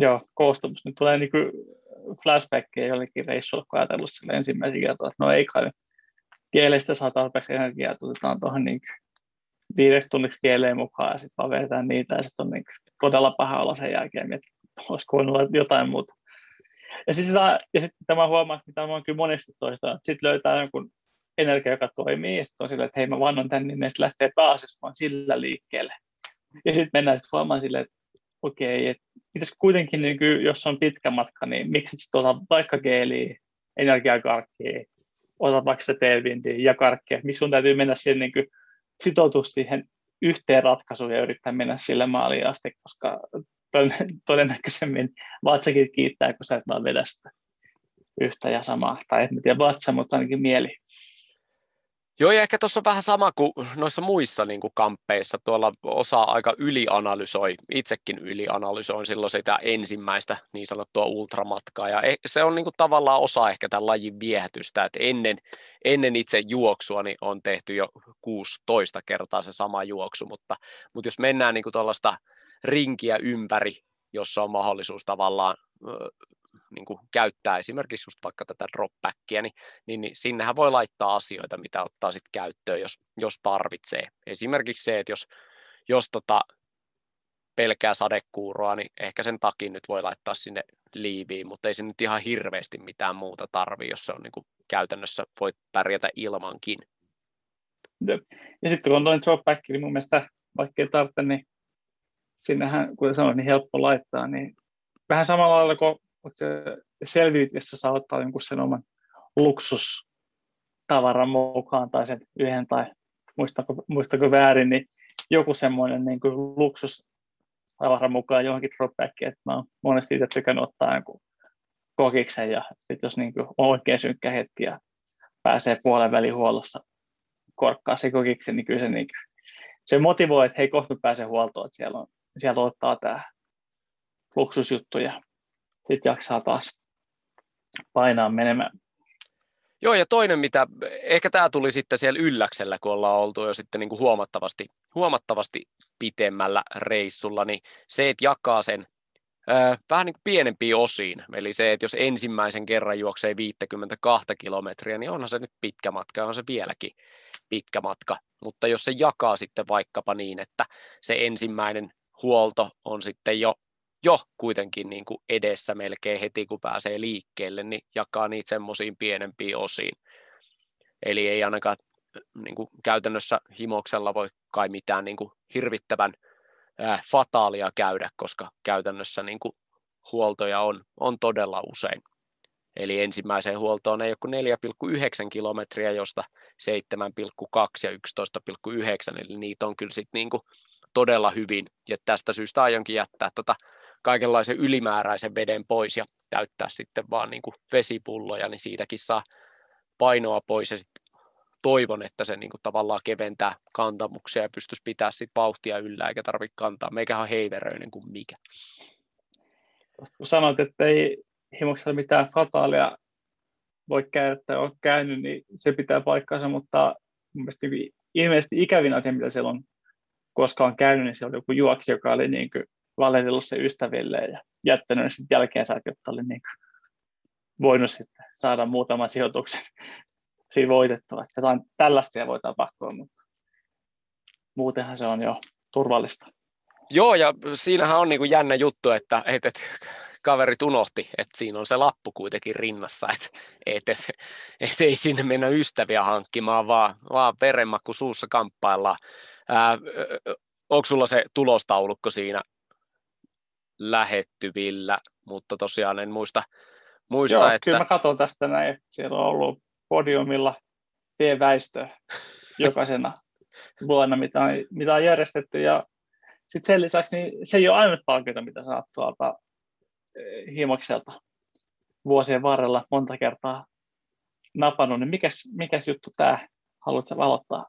joo, koostumus nyt tulee niin flashbackkejä jollekin reissulla, kun ajatellut sille ensimmäisen kertaa, että no ei kai kielestä saa tarpeeksi energiaa, että otetaan tuohon niin viideksi tunniksi kieleen mukaan ja sitten vaan vedetään niitä ja sitten on niin todella paha olla sen jälkeen, että olisiko voinut olla jotain muuta. Ja sitten ja sit tämä huomaa, mitä mä oon kyllä monesti toista, että sitten löytää jonkun energia, joka toimii, ja sitten on sillä, että hei mä vannon tänne, niin sitten lähtee pääasiassa sillä liikkeelle. Ja sitten mennään sitten huomaan silleen, että okei, että pitäisikö kuitenkin, niin kuin, jos on pitkä matka, niin miksi sitten ota vaikka geeliä, energiakarkkia, ota vaikka sitä tailwindia ja karkkia, miksi sun täytyy mennä siihen niin kuin, sitoutua siihen yhteen ratkaisuun ja yrittää mennä sille maaliin asti, koska todennäköisemmin vatsakin kiittää, kun sä et vaan vedä sitä yhtä ja samaa. Tai en tiedä vatsa, mutta ainakin mieli. Joo, ja ehkä tuossa on vähän sama kuin noissa muissa niin kuin kamppeissa. Tuolla osa aika ylianalysoi, itsekin ylianalysoin silloin sitä ensimmäistä niin sanottua ultramatkaa. Ja e, se on niin kuin tavallaan osa ehkä tämän lajin viehätystä, että ennen, ennen itse juoksua niin on tehty jo 16 kertaa se sama juoksu, mutta, mutta jos mennään niin kuin tuollaista rinkiä ympäri, jossa on mahdollisuus tavallaan niin kuin käyttää esimerkiksi just vaikka tätä dropbackia, niin, niin, niin sinnehän voi laittaa asioita, mitä ottaa sitten käyttöön, jos, jos tarvitsee. Esimerkiksi se, että jos, jos tota pelkää sadekuuroa, niin ehkä sen takin nyt voi laittaa sinne liiviin, mutta ei se nyt ihan hirveästi mitään muuta tarvi, jos se on niin kuin käytännössä voit pärjätä ilmankin. Ja sitten kun on toinen dropback, niin mun mielestä vaikka ei tarvitse, niin sinnehän, kuten sanoin, niin helppo laittaa, niin vähän samalla lailla kuin se selviytyessä saa ottaa jonkun sen oman luksustavaran mukaan tai sen yhden tai muistako, muistako väärin, niin joku semmoinen niin kuin luksustavaran mukaan johonkin dropbackiin, että mä oon monesti itse tykännyt ottaa jonkun kokiksen ja sit jos niin kuin on oikein synkkä hetki ja pääsee puolen välihuollossa korkkaa se kokiksen, niin kyllä se, niin kuin, se motivoi, että hei kohta pääsee huoltoon, että siellä, on, siellä ottaa tämä luksusjuttu ja sitten jaksaa taas painaa menemään. Joo, ja toinen, mitä ehkä tämä tuli sitten siellä ylläksellä, kun ollaan oltu jo sitten niin kuin huomattavasti, huomattavasti pitemmällä reissulla, niin se, että jakaa sen ö, vähän niin kuin pienempiin osiin. Eli se, että jos ensimmäisen kerran juoksee 52 kilometriä, niin onhan se nyt pitkä matka, on se vieläkin pitkä matka. Mutta jos se jakaa sitten vaikkapa niin, että se ensimmäinen huolto on sitten jo jo kuitenkin niin kuin edessä melkein heti, kun pääsee liikkeelle, niin jakaa niitä semmoisiin pienempiin osiin. Eli ei ainakaan niin kuin käytännössä himoksella voi kai mitään niin kuin hirvittävän ää, fataalia käydä, koska käytännössä niin kuin huoltoja on, on todella usein. Eli ensimmäiseen huoltoon ei ole kuin 4,9 kilometriä, josta 7,2 ja 11,9, eli niitä on kyllä sitten niin kuin todella hyvin. Ja tästä syystä aionkin jättää tota kaikenlaisen ylimääräisen veden pois ja täyttää sitten vaan niin kuin vesipulloja, niin siitäkin saa painoa pois ja sitten toivon, että se niin kuin tavallaan keventää kantamuksia ja pystyisi pitää sitten vauhtia yllä eikä tarvitse kantaa. Meikähän on heiveröinen kuin mikä. Tuosta kun sanoit, että ei himoksella mitään fataalia voi käydä tai ole käynyt, niin se pitää paikkaansa, mutta mielestäni niin ilmeisesti ikävin asia, mitä siellä on koskaan käynyt, niin se oli joku juoksi, joka oli niin kuin valehdellut se ystäville ja jättänyt ne sitten jälkeensä, että oli niin kuin voinut sitten saada muutaman sijoituksen siinä voitettua. Että jotain tällaista voi tapahtua, mutta muutenhan se on jo turvallista. Joo, ja siinähän on niin kuin jännä juttu, että, että, että kaverit unohti, että siinä on se lappu kuitenkin rinnassa, että, että, että, että ei sinne mennä ystäviä hankkimaan, vaan, vaan verenmakku suussa kamppaillaan. Onko sulla se tulostaulukko siinä lähettyvillä, mutta tosiaan en muista, muista Joo, että... kyllä mä katson tästä näin, että siellä on ollut podiumilla tieväistö jokaisena vuonna, mitä on, mitä on järjestetty, ja sitten sen lisäksi niin se ei ole ainut palkinto, mitä saat tuolta eh, Himokselta vuosien varrella monta kertaa napannut, niin mikäs, mikäs juttu tämä, haluatko valottaa?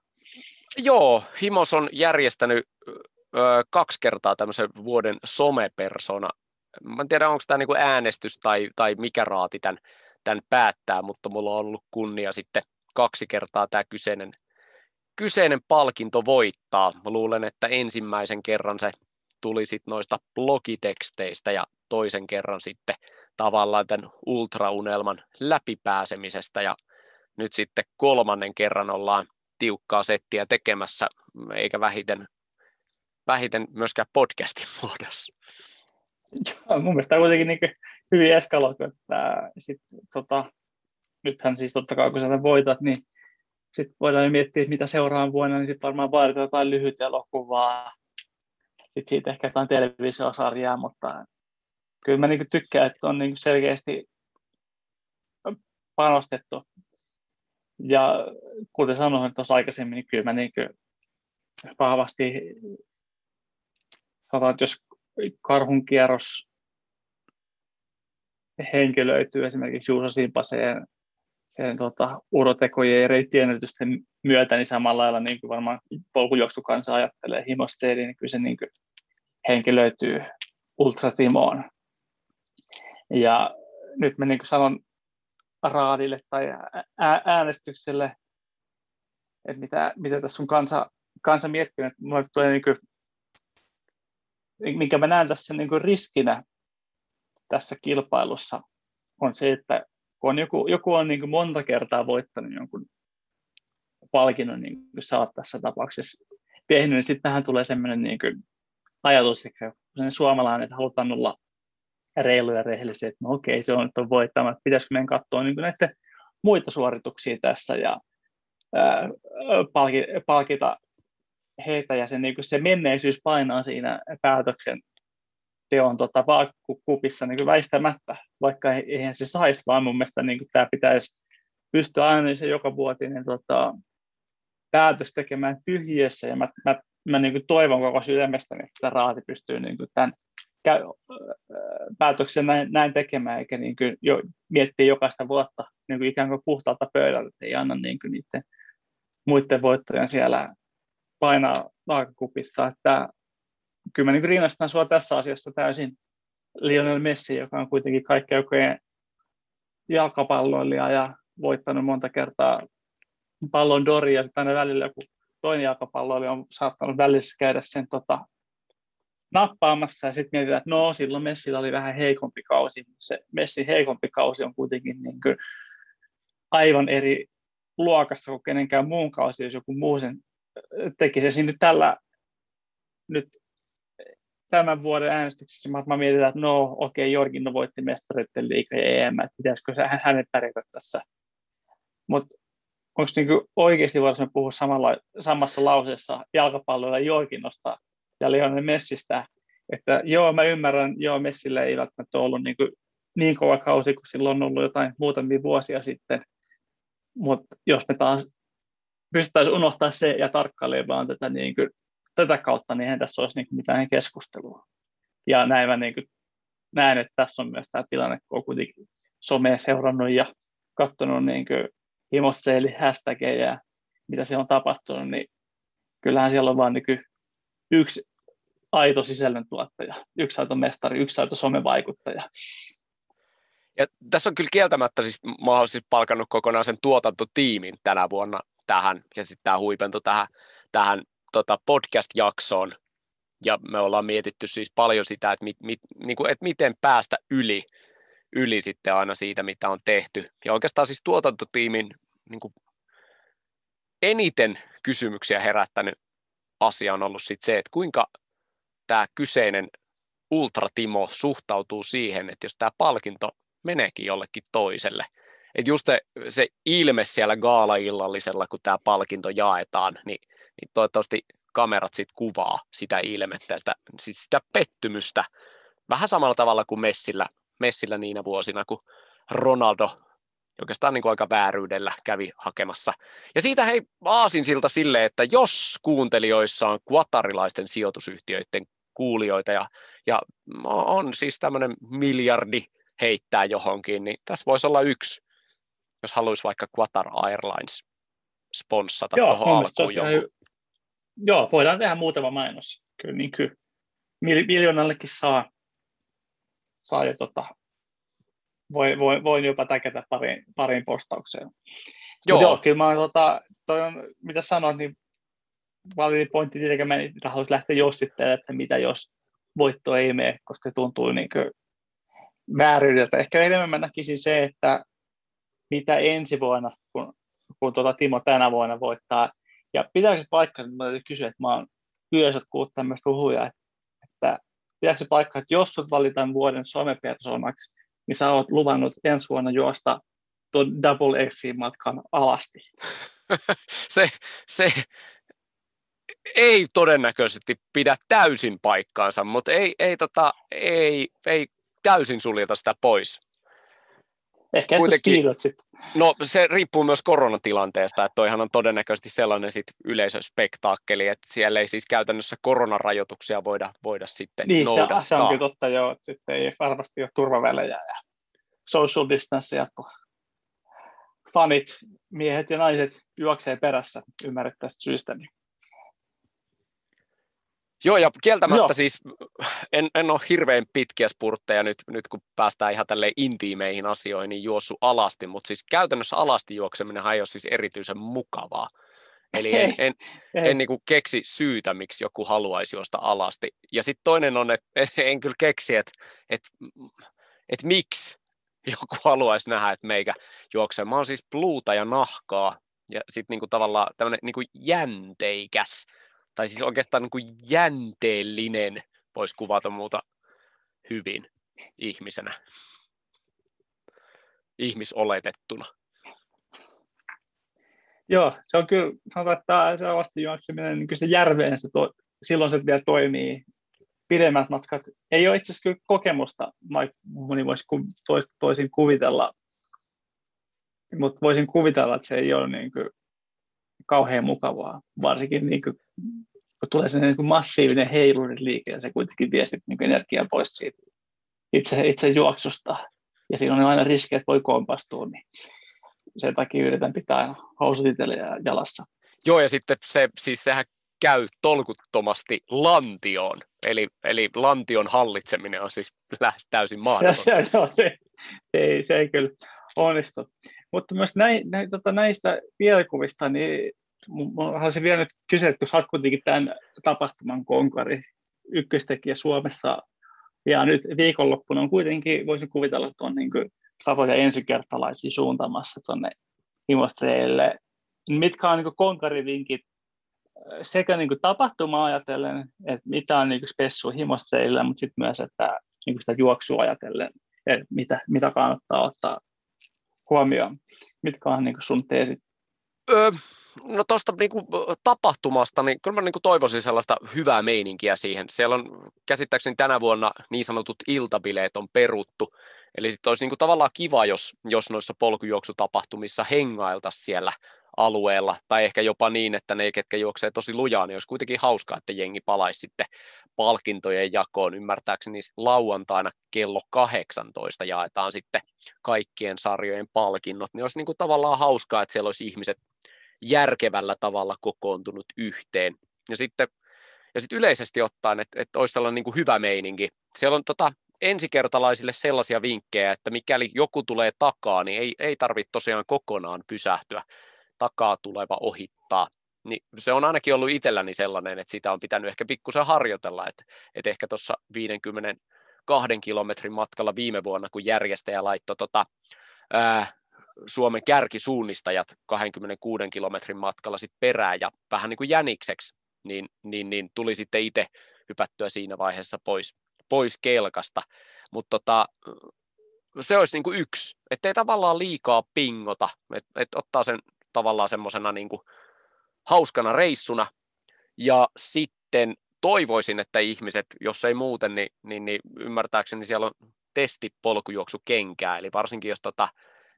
Joo, Himos on järjestänyt kaksi kertaa tämmöisen vuoden somepersona. Mä en tiedä, onko tämä niinku äänestys tai, tai mikä raati tämän, tämän päättää, mutta mulla on ollut kunnia sitten kaksi kertaa tämä kyseinen, kyseinen palkinto voittaa. Mä luulen, että ensimmäisen kerran se tuli sitten noista blogiteksteistä ja toisen kerran sitten tavallaan tämän ultraunelman läpipääsemisestä ja nyt sitten kolmannen kerran ollaan tiukkaa settiä tekemässä, eikä vähiten vähiten myöskään podcastin muodossa. Joo, mun mielestä on kuitenkin niin hyvin eskaloitu, että sit, tota, nythän siis totta kai kun sä voitat, niin sitten voidaan miettiä, että mitä seuraavan vuonna, niin sitten varmaan vaaditaan jotain lyhyt elokuvaa, sitten siitä ehkä jotain televisiosarjaa, mutta kyllä mä niin tykkään, että on niin selkeästi panostettu. Ja kuten sanoin tuossa aikaisemmin, niin kyllä mä niin vahvasti sanotaan, että jos karhunkierros henkilöityy esimerkiksi Juuso Simpaseen sen tota, urotekojen ja reittiennätysten myötä, niin samalla lailla niin kuin varmaan polkujuoksukansa ajattelee himosteeri, niin kyllä se niin kuin henkilöityy ultratimoon. Ja nyt mä niin kuin sanon raadille tai äänestykselle, että mitä, mitä tässä on kansa, kansa miettinyt. Mulle tulee niin minkä mä näen tässä niin kuin riskinä tässä kilpailussa, on se, että kun joku, joku on niin kuin monta kertaa voittanut jonkun palkinnon, niin kuin sä oot tässä tapauksessa tehnyt, niin sitten tähän tulee sellainen niin kuin ajatus, että suomalainen, että halutaan olla reiluja ja rehellisiä, että no okei, se on nyt on voittama, että pitäisikö meidän katsoa niin näiden muita suorituksia tässä ja ää, palkita heitä ja se, niin se menneisyys painaa siinä päätöksen teon tota, vaakukupissa niin väistämättä, vaikka eihän se saisi, vaan mun mielestä niin tämä pitäisi pystyä aina se joka vuotinen tota, päätös tekemään tyhjiössä, ja mä, mä, mä niin kuin toivon koko sydämestäni, että raati pystyy niin kuin tämän käy, päätöksen näin, näin tekemään, eikä niin kuin jo, miettiä jokaista vuotta niin kuin ikään kuin puhtaalta pöydältä, ei anna niin kuin niiden muiden voittojen siellä painaa vaakakupissa. Että kyllä mä niin rinnastan sinua tässä asiassa täysin Lionel Messi, joka on kuitenkin kaikkea joukkojen jalkapalloilija ja voittanut monta kertaa pallon doria, ja aina välillä joku toinen jalkapalloilija on saattanut välissä käydä sen tota, nappaamassa, ja sitten mietitään, että no, silloin Messillä oli vähän heikompi kausi. Se Messin heikompi kausi on kuitenkin niin kuin aivan eri luokassa kuin kenenkään muun kausi, jos joku muu sen tekisi. Ja nyt tällä nyt tämän vuoden äänestyksessä mä, mietin, että no okei, okay, Jorginno voitti mestareiden liikaa ja EM, että pitäisikö se hänet pärjätä tässä. Mutta onko niinku oikeasti voisi puhua samalla, samassa lauseessa jalkapalloilla Jorginnosta ja Lionel Messistä, että joo, mä ymmärrän, joo, Messillä ei välttämättä ollut niin, niin kova kausi kuin silloin on ollut jotain muutamia vuosia sitten, mutta jos me taas pystyttäisiin unohtaa se ja tarkkailemaan tätä niin kuin, tätä kautta, niin tässä olisi niin kuin mitään keskustelua. Ja näin mä niin kuin näen, että tässä on myös tämä tilanne, kun on kuitenkin somea seurannut ja katsonut niin himosteili hashtageja mitä siellä on tapahtunut, niin kyllähän siellä on vain niin yksi aito sisällöntuottaja, yksi aito mestari, yksi aito somevaikuttaja. Ja tässä on kyllä kieltämättä, siis mä olen siis palkannut kokonaan sen tuotantotiimin tänä vuonna tähän, ja sitten tämä huipentui tähän, tähän tota podcast-jaksoon, ja me ollaan mietitty siis paljon sitä, että, mit, mit, niin kuin, että miten päästä yli, yli sitten aina siitä, mitä on tehty. Ja oikeastaan siis tuotantotiimin niin kuin eniten kysymyksiä herättänyt asia on ollut sitten se, että kuinka tämä kyseinen ultratimo suhtautuu siihen, että jos tämä palkinto meneekin jollekin toiselle. Että just se, se ilme siellä gaala-illallisella, kun tämä palkinto jaetaan, niin niin toivottavasti kamerat sitten kuvaa sitä ilmettä, sitä, siis sitä pettymystä, vähän samalla tavalla kuin Messillä, Messillä niinä vuosina, kun Ronaldo oikeastaan niin kuin aika vääryydellä kävi hakemassa. Ja siitä hei aasin siltä sille, että jos kuuntelijoissa on kuatarilaisten sijoitusyhtiöiden kuulijoita ja, ja on siis tämmöinen miljardi heittää johonkin, niin tässä voisi olla yksi, jos haluaisi vaikka Qatar Airlines sponssata tuohon alkuun jonkun. Joo, voidaan tehdä muutama mainos. Kyllä, niin kyllä. Miljoonallekin saa, saa jo tota, voi, voi, voin jopa täkätä pariin, pariin postaukseen. Joo. joo, kyllä mä tota, toi on, mitä sanoit, niin validi pointti tietenkin mä en haluaisi lähteä jossittelemaan, että mitä jos voitto ei mene, koska se tuntuu niin kuin vääryydeltä. Ehkä enemmän mä näkisin se, että mitä ensi vuonna, kun, kun tuota Timo tänä vuonna voittaa, ja pitääkö se paikka, että mä täytyy kysyä, että mä oon yössä kuullut tämmöistä huhuja, että, että pitääkö se paikka, että jos sut valitaan vuoden somepersonaksi, niin sä oot luvannut ensi vuonna juosta tuon Double X-matkan alasti. se, se ei todennäköisesti pidä täysin paikkaansa, mutta ei, ei, tota, ei, ei täysin suljeta sitä pois. Ehkä kuitenkin, sitten. No se riippuu myös koronatilanteesta, että toihan on todennäköisesti sellainen sit yleisöspektaakkeli, että siellä ei siis käytännössä koronarajoituksia voida, voida sitten niin, noudattaa. Se, se on kyllä totta joo, että sitten ei varmasti ole turvavälejä ja social distancea, kun fanit, miehet ja naiset juoksee perässä ymmärrettävästä syystä. Niin Joo, ja kieltämättä Joo. siis en, en ole hirveän pitkiä spurtteja nyt, nyt kun päästään ihan tälle intiimeihin asioihin, niin juossu alasti, mutta siis käytännössä alasti juokseminen ei ole siis erityisen mukavaa. Eli en, en, en, en niin kuin keksi syytä, miksi joku haluaisi juosta alasti. Ja sitten toinen on, että en kyllä keksi, että, että, että miksi joku haluaisi nähdä, että meikä juoksee. Mä oon siis pluuta ja nahkaa ja sitten niinku tavallaan tämmöinen niinku jänteikäs tai siis oikeastaan niin kuin jänteellinen, voisi kuvata muuta hyvin ihmisenä, ihmisoletettuna. Joo, se on kyllä, sanotaan, että se alasti juokseminen, niin kyllä se järveen se to, silloin se vielä toimii. Pidemmät matkat, ei ole itse asiassa kyllä kokemusta, moni voisi toista toisin kuvitella, mutta voisin kuvitella, että se ei ole niin kuin kauhean mukavaa, varsinkin niin kuin, kun tulee se niin massiivinen heiluriliike, ja se kuitenkin vie sitten niin energiaa pois siitä itse, itse juoksusta, ja siinä on aina riski, että voi kompastua, niin sen takia yritän pitää aina housut jalassa. Joo, ja sitten se, siis sehän käy tolkuttomasti lantioon, eli, eli lantion hallitseminen on siis lähes täysin mahdotonta. Se, se, se, se, ei, se ei kyllä onnistu. Mutta myös näin, näin, tota, näistä vieläkuvista, niin haluaisin vielä nyt kysyä, että kun sä kuitenkin tämän tapahtuman konkari, ykköstekijä Suomessa, ja nyt viikonloppuna on kuitenkin, voisin kuvitella, että on niin satoja ensikertalaisia suuntamassa tuonne himostreille. Mitkä on niin konkarivinkit sekä niin tapahtumaa ajatellen, että mitä on niin spessu himostreille, mutta sitten myös, että niin sitä juoksua ajatellen, että mitä, mitä kannattaa ottaa huomioon. Mitkä on niin sun teesit Öö, no tuosta niinku, tapahtumasta, niin kyllä mä niinku toivoisin sellaista hyvää meininkiä siihen. Siellä on käsittääkseni tänä vuonna niin sanotut iltabileet on peruttu. Eli sitten olisi niinku tavallaan kiva, jos, jos noissa polkujuoksutapahtumissa hengailtaisiin siellä alueella, tai ehkä jopa niin, että ne, ketkä juoksee tosi lujaa, niin olisi kuitenkin hauskaa, että jengi palaisi sitten palkintojen jakoon. Ymmärtääkseni lauantaina kello 18 jaetaan sitten kaikkien sarjojen palkinnot, niin olisi niin kuin tavallaan hauskaa, että siellä olisi ihmiset järkevällä tavalla kokoontunut yhteen. Ja sitten, ja sitten yleisesti ottaen, että, että olisi sellainen niin kuin hyvä meininki. Siellä on tota, ensikertalaisille sellaisia vinkkejä, että mikäli joku tulee takaa, niin ei, ei tarvitse tosiaan kokonaan pysähtyä takaa tuleva ohittaa. Niin se on ainakin ollut itselläni sellainen, että sitä on pitänyt ehkä pikkusen harjoitella, että, että ehkä tuossa 52 kilometrin matkalla viime vuonna, kun järjestäjä laittoi tota, ää, Suomen kärkisuunnistajat 26 kilometrin matkalla sit perään ja vähän niin kuin jänikseksi, niin, niin, niin tuli sitten itse hypättyä siinä vaiheessa pois, pois kelkasta. Mutta tota, se olisi niin kuin yksi, ettei tavallaan liikaa pingota, että et ottaa sen tavallaan semmoisena niin hauskana reissuna. Ja sitten toivoisin, että ihmiset, jos ei muuten, niin, niin, niin ymmärtääkseni siellä on kenkää, eli varsinkin jos tota,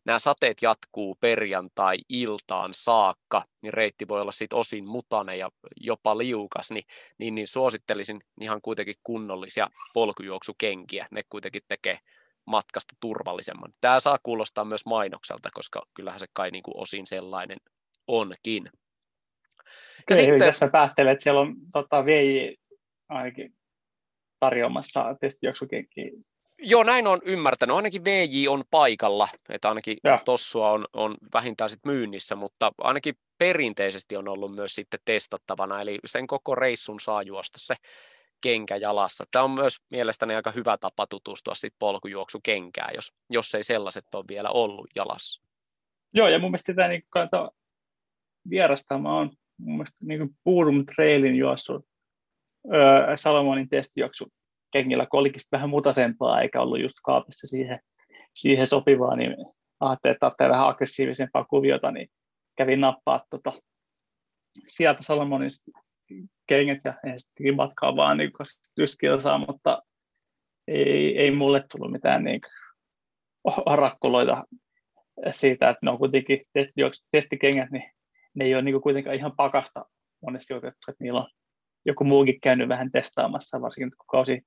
nämä sateet jatkuu perjantai-iltaan saakka, niin reitti voi olla sitten osin mutane ja jopa liukas, niin, niin, niin suosittelisin ihan kuitenkin kunnollisia polkujuoksukenkiä. Ne kuitenkin tekee matkasta turvallisemman. Tämä saa kuulostaa myös mainokselta, koska kyllähän se kai niin kuin osin sellainen onkin. Ja sitten, jos sä päättelet, että siellä on tota, VJ ainakin tarjoamassa testijuoksukenkiä. Joo, näin on ymmärtänyt. Ainakin VJ on paikalla, että ainakin ja. tossua on, on vähintään sit myynnissä, mutta ainakin perinteisesti on ollut myös sitten testattavana, eli sen koko reissun saa juosta se kenkä jalassa. Tämä on myös mielestäni aika hyvä tapa tutustua sitten polkujuoksukenkään, jos, jos ei sellaiset ole vielä ollut jalassa. Joo, ja mun mielestä sitä niin kannattaa vierastaa. Mä oon mun mielestä niin Puurum Trailin juossut öö, Salomonin testijuoksu kengillä, kun olikin vähän mutasempaa, eikä ollut just kaapissa siihen, siihen sopivaa, niin ajattelin, että ottaa vähän aggressiivisempaa kuviota, niin kävin nappaa tota, sieltä Salomonin kengät ja sitten matkaa vaan niin kilsaa, mutta ei, ei mulle tullut mitään niin rakkuloita siitä, että ne on kuitenkin testi, testikengät, niin ne ei ole niin kuitenkaan ihan pakasta monesti otettu, että niillä on joku muukin käynyt vähän testaamassa, varsinkin kun kausi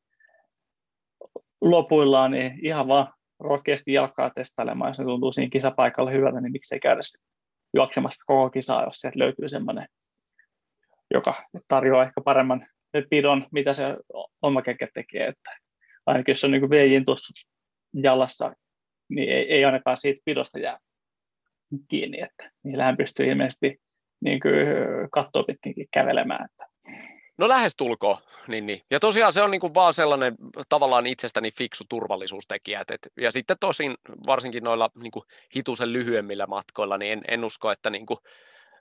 lopuillaan, niin ihan vaan rohkeasti jalkaa testailemaan, jos ne tuntuu siinä kisapaikalla hyvältä, niin miksei käydä juoksemasta koko kisaa, jos sieltä löytyy semmoinen, joka tarjoaa ehkä paremman pidon, mitä se oma keke tekee, että ainakin jos on niin VJin tuossa jalassa, niin ei, ei ainakaan siitä pidosta jää kiinni, että niillähän pystyy ilmeisesti niin kattoa pitkinkin kävelemään. Että. No lähestulko, niin, niin. Ja tosiaan se on niin kuin vaan sellainen tavallaan itsestäni fiksu turvallisuustekijä. Et, et, ja sitten tosin varsinkin noilla niin kuin hitusen lyhyemmillä matkoilla, niin en, en usko, että niin kuin,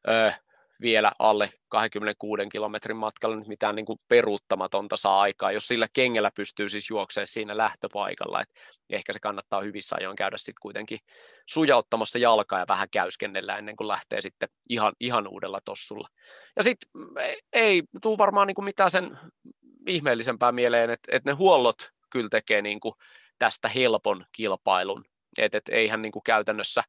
ö, vielä alle 26 kilometrin matkalla nyt mitään niin kuin peruuttamatonta saa aikaa, jos sillä kengellä pystyy siis juoksemaan siinä lähtöpaikalla, että ehkä se kannattaa hyvissä ajoin käydä sitten kuitenkin sujauttamassa jalkaa ja vähän käyskennellä ennen kuin lähtee sitten ihan, ihan uudella tossulla. Ja sitten ei, ei tule varmaan niin kuin mitään sen ihmeellisempää mieleen, että, että ne huollot kyllä tekee niin kuin tästä helpon kilpailun, että et eihän niin kuin käytännössä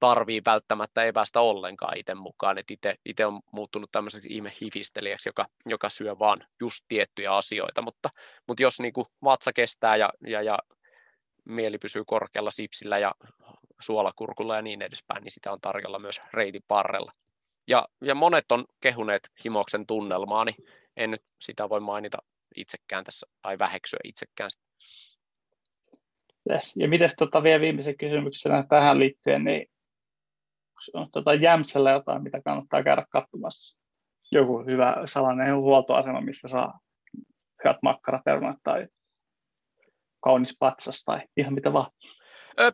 tarvii välttämättä evästä ollenkaan itse mukaan, itse on muuttunut tämmöiseksi ihme hifistelijäksi, joka, joka syö vaan just tiettyjä asioita, mutta, mutta jos niin kuin vatsa kestää ja, ja, ja mieli pysyy korkealla sipsillä ja suolakurkulla ja niin edespäin, niin sitä on tarjolla myös reitin parrella. Ja, ja monet on kehuneet Himoksen tunnelmaa, niin en nyt sitä voi mainita itsekään tässä tai väheksyä itsekään. Yes. Ja miten tota vielä viimeisen kysymyksenä tähän liittyen, niin on tuota Jämsällä jotain, mitä kannattaa käydä katsomassa? Joku hyvä salainen huoltoasema, mistä saa hyvät makkaraperunat tai kaunis patsas tai ihan mitä vaan. Ö,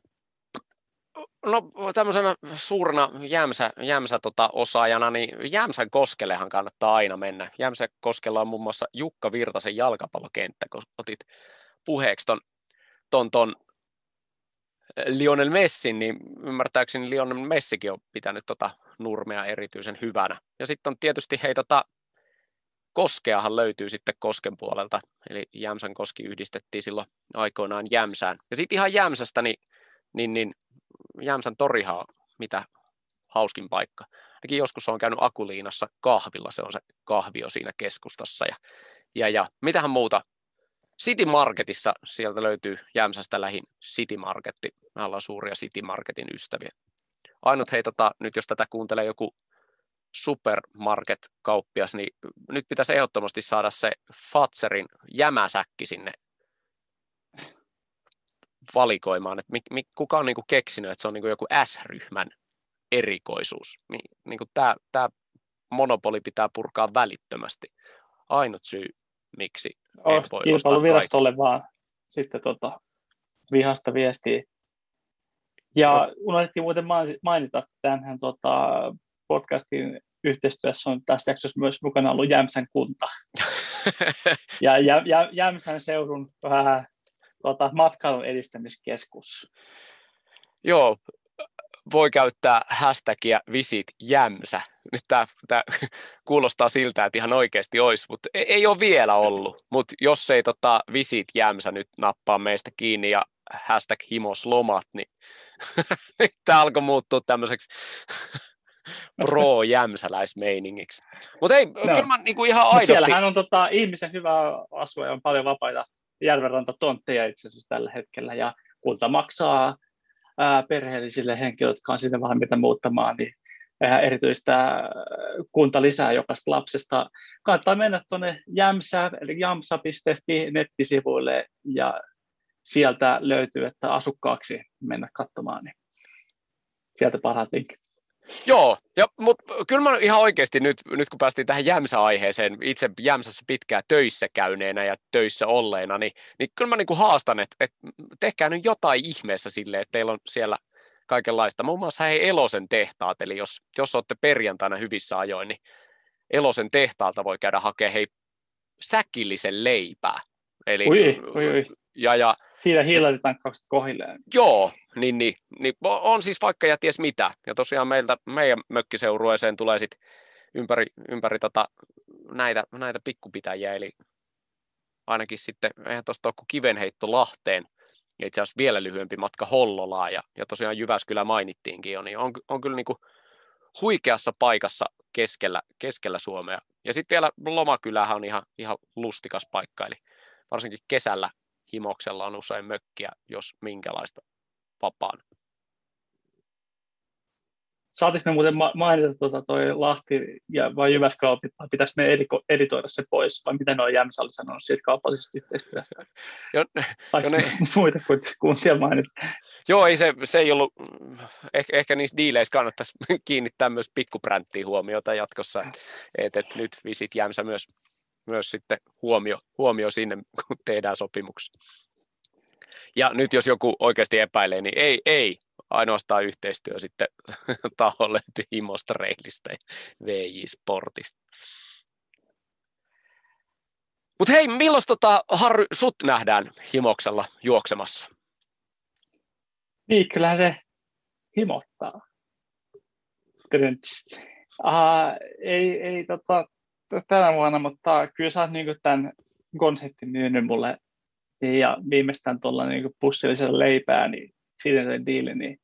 no tämmöisenä suurena Jämsä, Jämsä tota, osaajana, niin Jämsän koskellehan kannattaa aina mennä. Jämsän koskella on muun muassa Jukka Virtasen jalkapallokenttä, kun otit puheeksi ton, ton, ton Lionel Messin, niin ymmärtääkseni Lionel Messikin on pitänyt tota nurmea erityisen hyvänä. Ja sitten on tietysti hei tota, Koskeahan löytyy sitten Kosken puolelta, eli Jämsän koski yhdistettiin silloin aikoinaan Jämsään. Ja sitten ihan Jämsästä, niin, niin, niin Jämsän torihan on mitä hauskin paikka. Ainakin joskus on käynyt Akuliinassa kahvilla, se on se kahvio siinä keskustassa. Ja, ja, ja mitähän muuta City Marketissa sieltä löytyy Jämsästä lähin City Marketti. Me ollaan suuria City Marketin ystäviä. Ainut hei, tota, nyt jos tätä kuuntelee joku supermarket-kauppias, niin nyt pitäisi ehdottomasti saada se Fatserin jämäsäkki sinne valikoimaan, että mi, mi, kuka on niinku keksinyt, että se on niinku joku S-ryhmän erikoisuus. Niin, niinku Tämä monopoli pitää purkaa välittömästi. Ainut syy, miksi oh, kilpailuvirastolle vaan sitten tota, vihasta viestiä. Ja unohdettiin muuten mainita, että tämän tota, podcastin yhteistyössä on tässä jaksossa myös mukana ollut Jämsän kunta. ja Jä, Jä, Jämsän seudun vähän tota, matkailun edistämiskeskus. Joo, voi käyttää hashtagia visit jämsä. Nyt tämä, tämä kuulostaa siltä, että ihan oikeasti olisi, mutta ei, ei ole vielä ollut. Mutta jos ei tota, visit jämsä nyt nappaa meistä kiinni ja hashtag himoslomat, niin tämä alkoi muuttua tämmöiseksi pro-jämsäläismeiningiksi. Mutta ei, no. kyllä mä niinku ihan aidosti... Mut siellähän on tota, ihmisen hyvä asua ja on paljon vapaita järvenrantatontteja itse asiassa tällä hetkellä, ja kunta maksaa perheellisille henkilöille, jotka on sinne valmiita muuttamaan, niin erityistä kuntalisää jokaista lapsesta. Kannattaa mennä tuonne jämsä, eli jamsa.fi nettisivuille ja sieltä löytyy, että asukkaaksi mennä katsomaan, niin sieltä parhaat linkit. Joo, ja, mutta kyllä mä ihan oikeasti nyt, nyt kun päästiin tähän Jämsä-aiheeseen, itse Jämsässä pitkään töissä käyneenä ja töissä olleena, niin, niin kyllä mä niin kuin haastan, että, että tehkää nyt jotain ihmeessä silleen, että teillä on siellä kaikenlaista. Muun muassa hei Elosen tehtaat, eli jos, jos olette perjantaina hyvissä ajoin, niin Elosen tehtaalta voi käydä hakemaan hei säkillisen leipää. Eli, ui, ui, ui. Ja, ja Hiila, hiilatankkaukset kohilleen. Joo, niin, niin, niin, on siis vaikka ja ties mitä. Ja tosiaan meiltä, meidän mökkiseurueeseen tulee sitten ympäri, ympäri tota, näitä, näitä pikkupitäjiä, eli ainakin sitten, eihän tuosta ole kuin kivenheitto Lahteen, itse asiassa vielä lyhyempi matka Hollolaan, ja, ja tosiaan Jyväskylä mainittiinkin jo, niin on, on kyllä niin kuin huikeassa paikassa keskellä, keskellä Suomea. Ja sitten vielä Lomakylähän on ihan, ihan lustikas paikka, eli varsinkin kesällä himoksella on usein mökkiä, jos minkälaista vapaan. Saatisimme muuten mainita tuota toi Lahti ja vai Jyväskylä, pitäisi me editoida se pois, vai miten on Jämsä sanonut siitä kaupallisesta yhteistyöstä? jo, jo ne... muita kuin kuntia mainita? Joo, ei se, se ei ollut, ehkä, ehkä niissä diileissä kannattaisi kiinnittää myös pikkubränttiin huomiota jatkossa, että et nyt Visit Jämsä myös, myös sitten huomio, huomio sinne, kun tehdään sopimuksia. Ja nyt jos joku oikeasti epäilee, niin ei, ei, ainoastaan yhteistyö sitten taholle Himosta Reilistä ja VJ Sportista. Mutta hei, milloin tota, Harry, sut nähdään Himoksella juoksemassa? Niin, kyllähän se himottaa. Uh, ei, ei tota, tänä vuonna, mutta kyllä sä oot niinku tämän konseptin myynyt mulle ja viimeistään tuolla niinku pussillisella leipää, niin siitä se diili, niin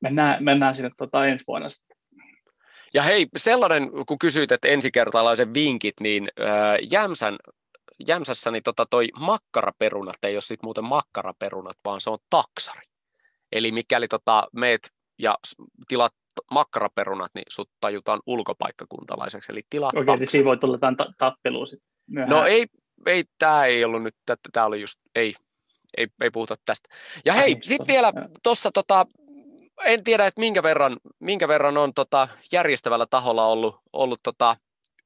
mennään, mennään sinne tota ensi vuonna sitten. Ja hei, sellainen, kun kysyit, että ensikertalaisen vinkit, niin äh, Jämsän, Jämsässä niin tota toi makkaraperunat ei ole sitten muuten makkaraperunat, vaan se on taksari. Eli mikäli tota, meet ja tilat makkaraperunat, niin sut tajutaan ulkopaikkakuntalaiseksi, eli tilat Okei, niin siinä voi tulla jotain ta- tappelua sitten No ei, ei tämä ei ollut nyt, tämä oli just, ei, ei, ei puhuta tästä. Ja hei, sitten vielä tuossa tota, en tiedä, että minkä verran, minkä verran on tota järjestävällä taholla ollut, ollut tota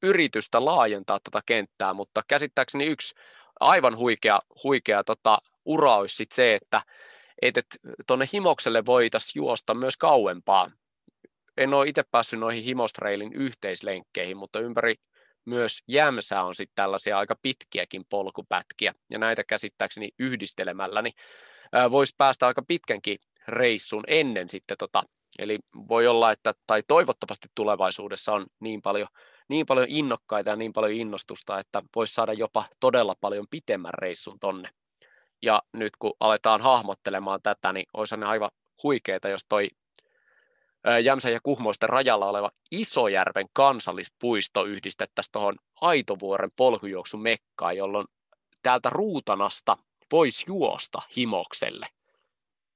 yritystä laajentaa tätä kenttää, mutta käsittääkseni yksi aivan huikea, huikea tota, ura olisi sit se, että et, et, tuonne himokselle voitaisiin juosta myös kauempaa. En ole itse päässyt noihin himostreilin yhteislenkkeihin, mutta ympäri myös Jämsää on sitten tällaisia aika pitkiäkin polkupätkiä, ja näitä käsittääkseni yhdistelemällä, niin voisi päästä aika pitkänkin reissun ennen sitten tota, eli voi olla, että tai toivottavasti tulevaisuudessa on niin paljon, niin paljon innokkaita ja niin paljon innostusta, että voisi saada jopa todella paljon pitemmän reissun tonne. Ja nyt kun aletaan hahmottelemaan tätä, niin olisi aivan huikeita, jos toi Jämsän ja Kuhmoisten rajalla oleva Isojärven kansallispuisto yhdistettäisiin tuohon Aitovuoren polkujuoksun mekkaan, jolloin täältä Ruutanasta voisi juosta himokselle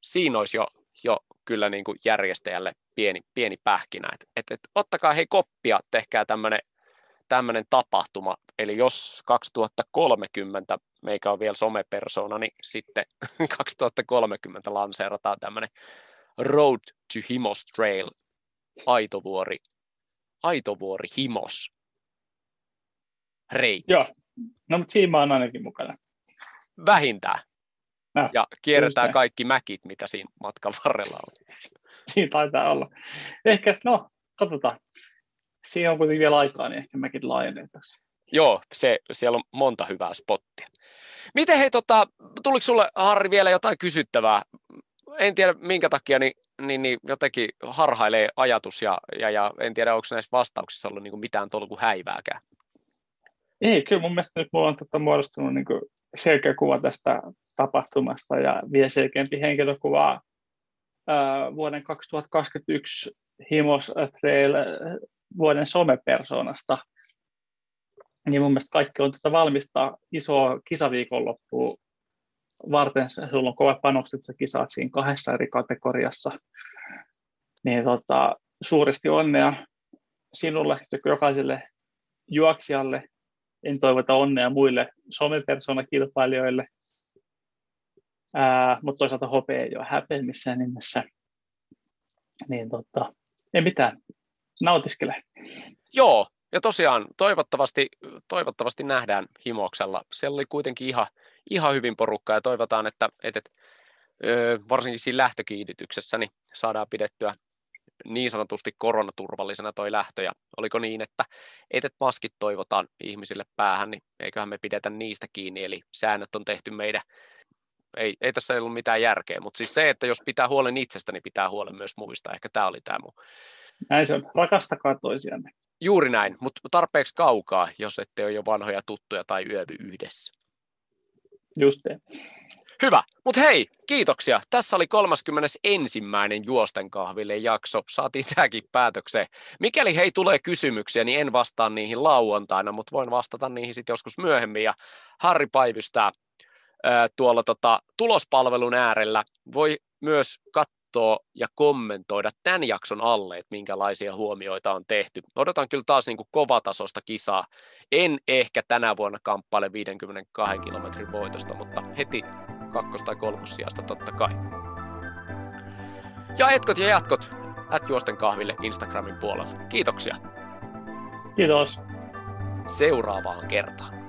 siinä olisi jo, jo kyllä niin kuin järjestäjälle pieni, pieni pähkinä. Et, et, et, ottakaa hei koppia, tehkää tämmöinen tämmöinen tapahtuma. Eli jos 2030 meikä on vielä somepersona, niin sitten 2030 lanseerataan tämmöinen Road to Himos Trail Aitovuori, Aitovuori Himos reitti. Joo, no mutta siinä mä oon ainakin mukana. Vähintään. No, ja kierretään kaikki mäkit, mitä siinä matkan varrella on. Siinä taitaa olla. Ehkä, no, katsotaan. Siinä on kuitenkin vielä aikaa, niin ehkä mäkin laajennetaan. Joo, se, siellä on monta hyvää spottia. Miten hei, tota, tuliko sulle Harri vielä jotain kysyttävää? En tiedä minkä takia, niin, niin, niin jotenkin harhailee ajatus ja, ja, ja en tiedä, onko näissä vastauksissa ollut niin mitään tolku häivääkään. Ei, kyllä mun mielestä nyt mulla on tota muodostunut niin selkeä kuva tästä tapahtumasta ja vielä selkeämpi henkilökuva vuoden 2021 Himos Trail vuoden somepersonasta. Niin mun mielestä kaikki on tuota valmista isoa kisaviikonloppua varten. Sulla on kovat panokset, sä kisaat siinä kahdessa eri kategoriassa. Niin tota, suuresti onnea sinulle, jokaiselle juoksijalle. En toivota onnea muille somepersonakilpailijoille mutta toisaalta hopea ei ole häpeä missään nimessä. Niin tota, ei mitään, nautiskele. Joo, ja tosiaan toivottavasti, toivottavasti nähdään himoksella. Siellä oli kuitenkin ihan, ihan hyvin porukkaa ja toivotaan, että, että, että varsinkin siinä lähtökiihdytyksessä niin saadaan pidettyä niin sanotusti koronaturvallisena toi lähtö, ja oliko niin, että etet maskit toivotaan ihmisille päähän, niin eiköhän me pidetä niistä kiinni, eli säännöt on tehty meidän ei, ei tässä ollut mitään järkeä, mutta siis se, että jos pitää huolen itsestä, niin pitää huolen myös muista. Ehkä tämä oli tämä mun. Näin se on. Rakastakaa toisianne. Juuri näin, mutta tarpeeksi kaukaa, jos ette ole jo vanhoja tuttuja tai yövy yhdessä. Just te. Hyvä, mutta hei, kiitoksia. Tässä oli 31. Juosten kahville jakso. Saatiin tämäkin päätökseen. Mikäli hei tulee kysymyksiä, niin en vastaa niihin lauantaina, mutta voin vastata niihin sitten joskus myöhemmin. Ja Harri päivystää ää, tuolla tota, tulospalvelun äärellä. Voi myös katsoa ja kommentoida tämän jakson alle, että minkälaisia huomioita on tehty. Odotan kyllä taas niin kuin kovatasosta kisaa. En ehkä tänä vuonna kamppaile 52 kilometrin voitosta, mutta heti kakkos- tai kolmossijasta totta kai. Ja etkot ja jatkot at juosten kahville Instagramin puolella. Kiitoksia. Kiitos. Seuraavaan kertaan.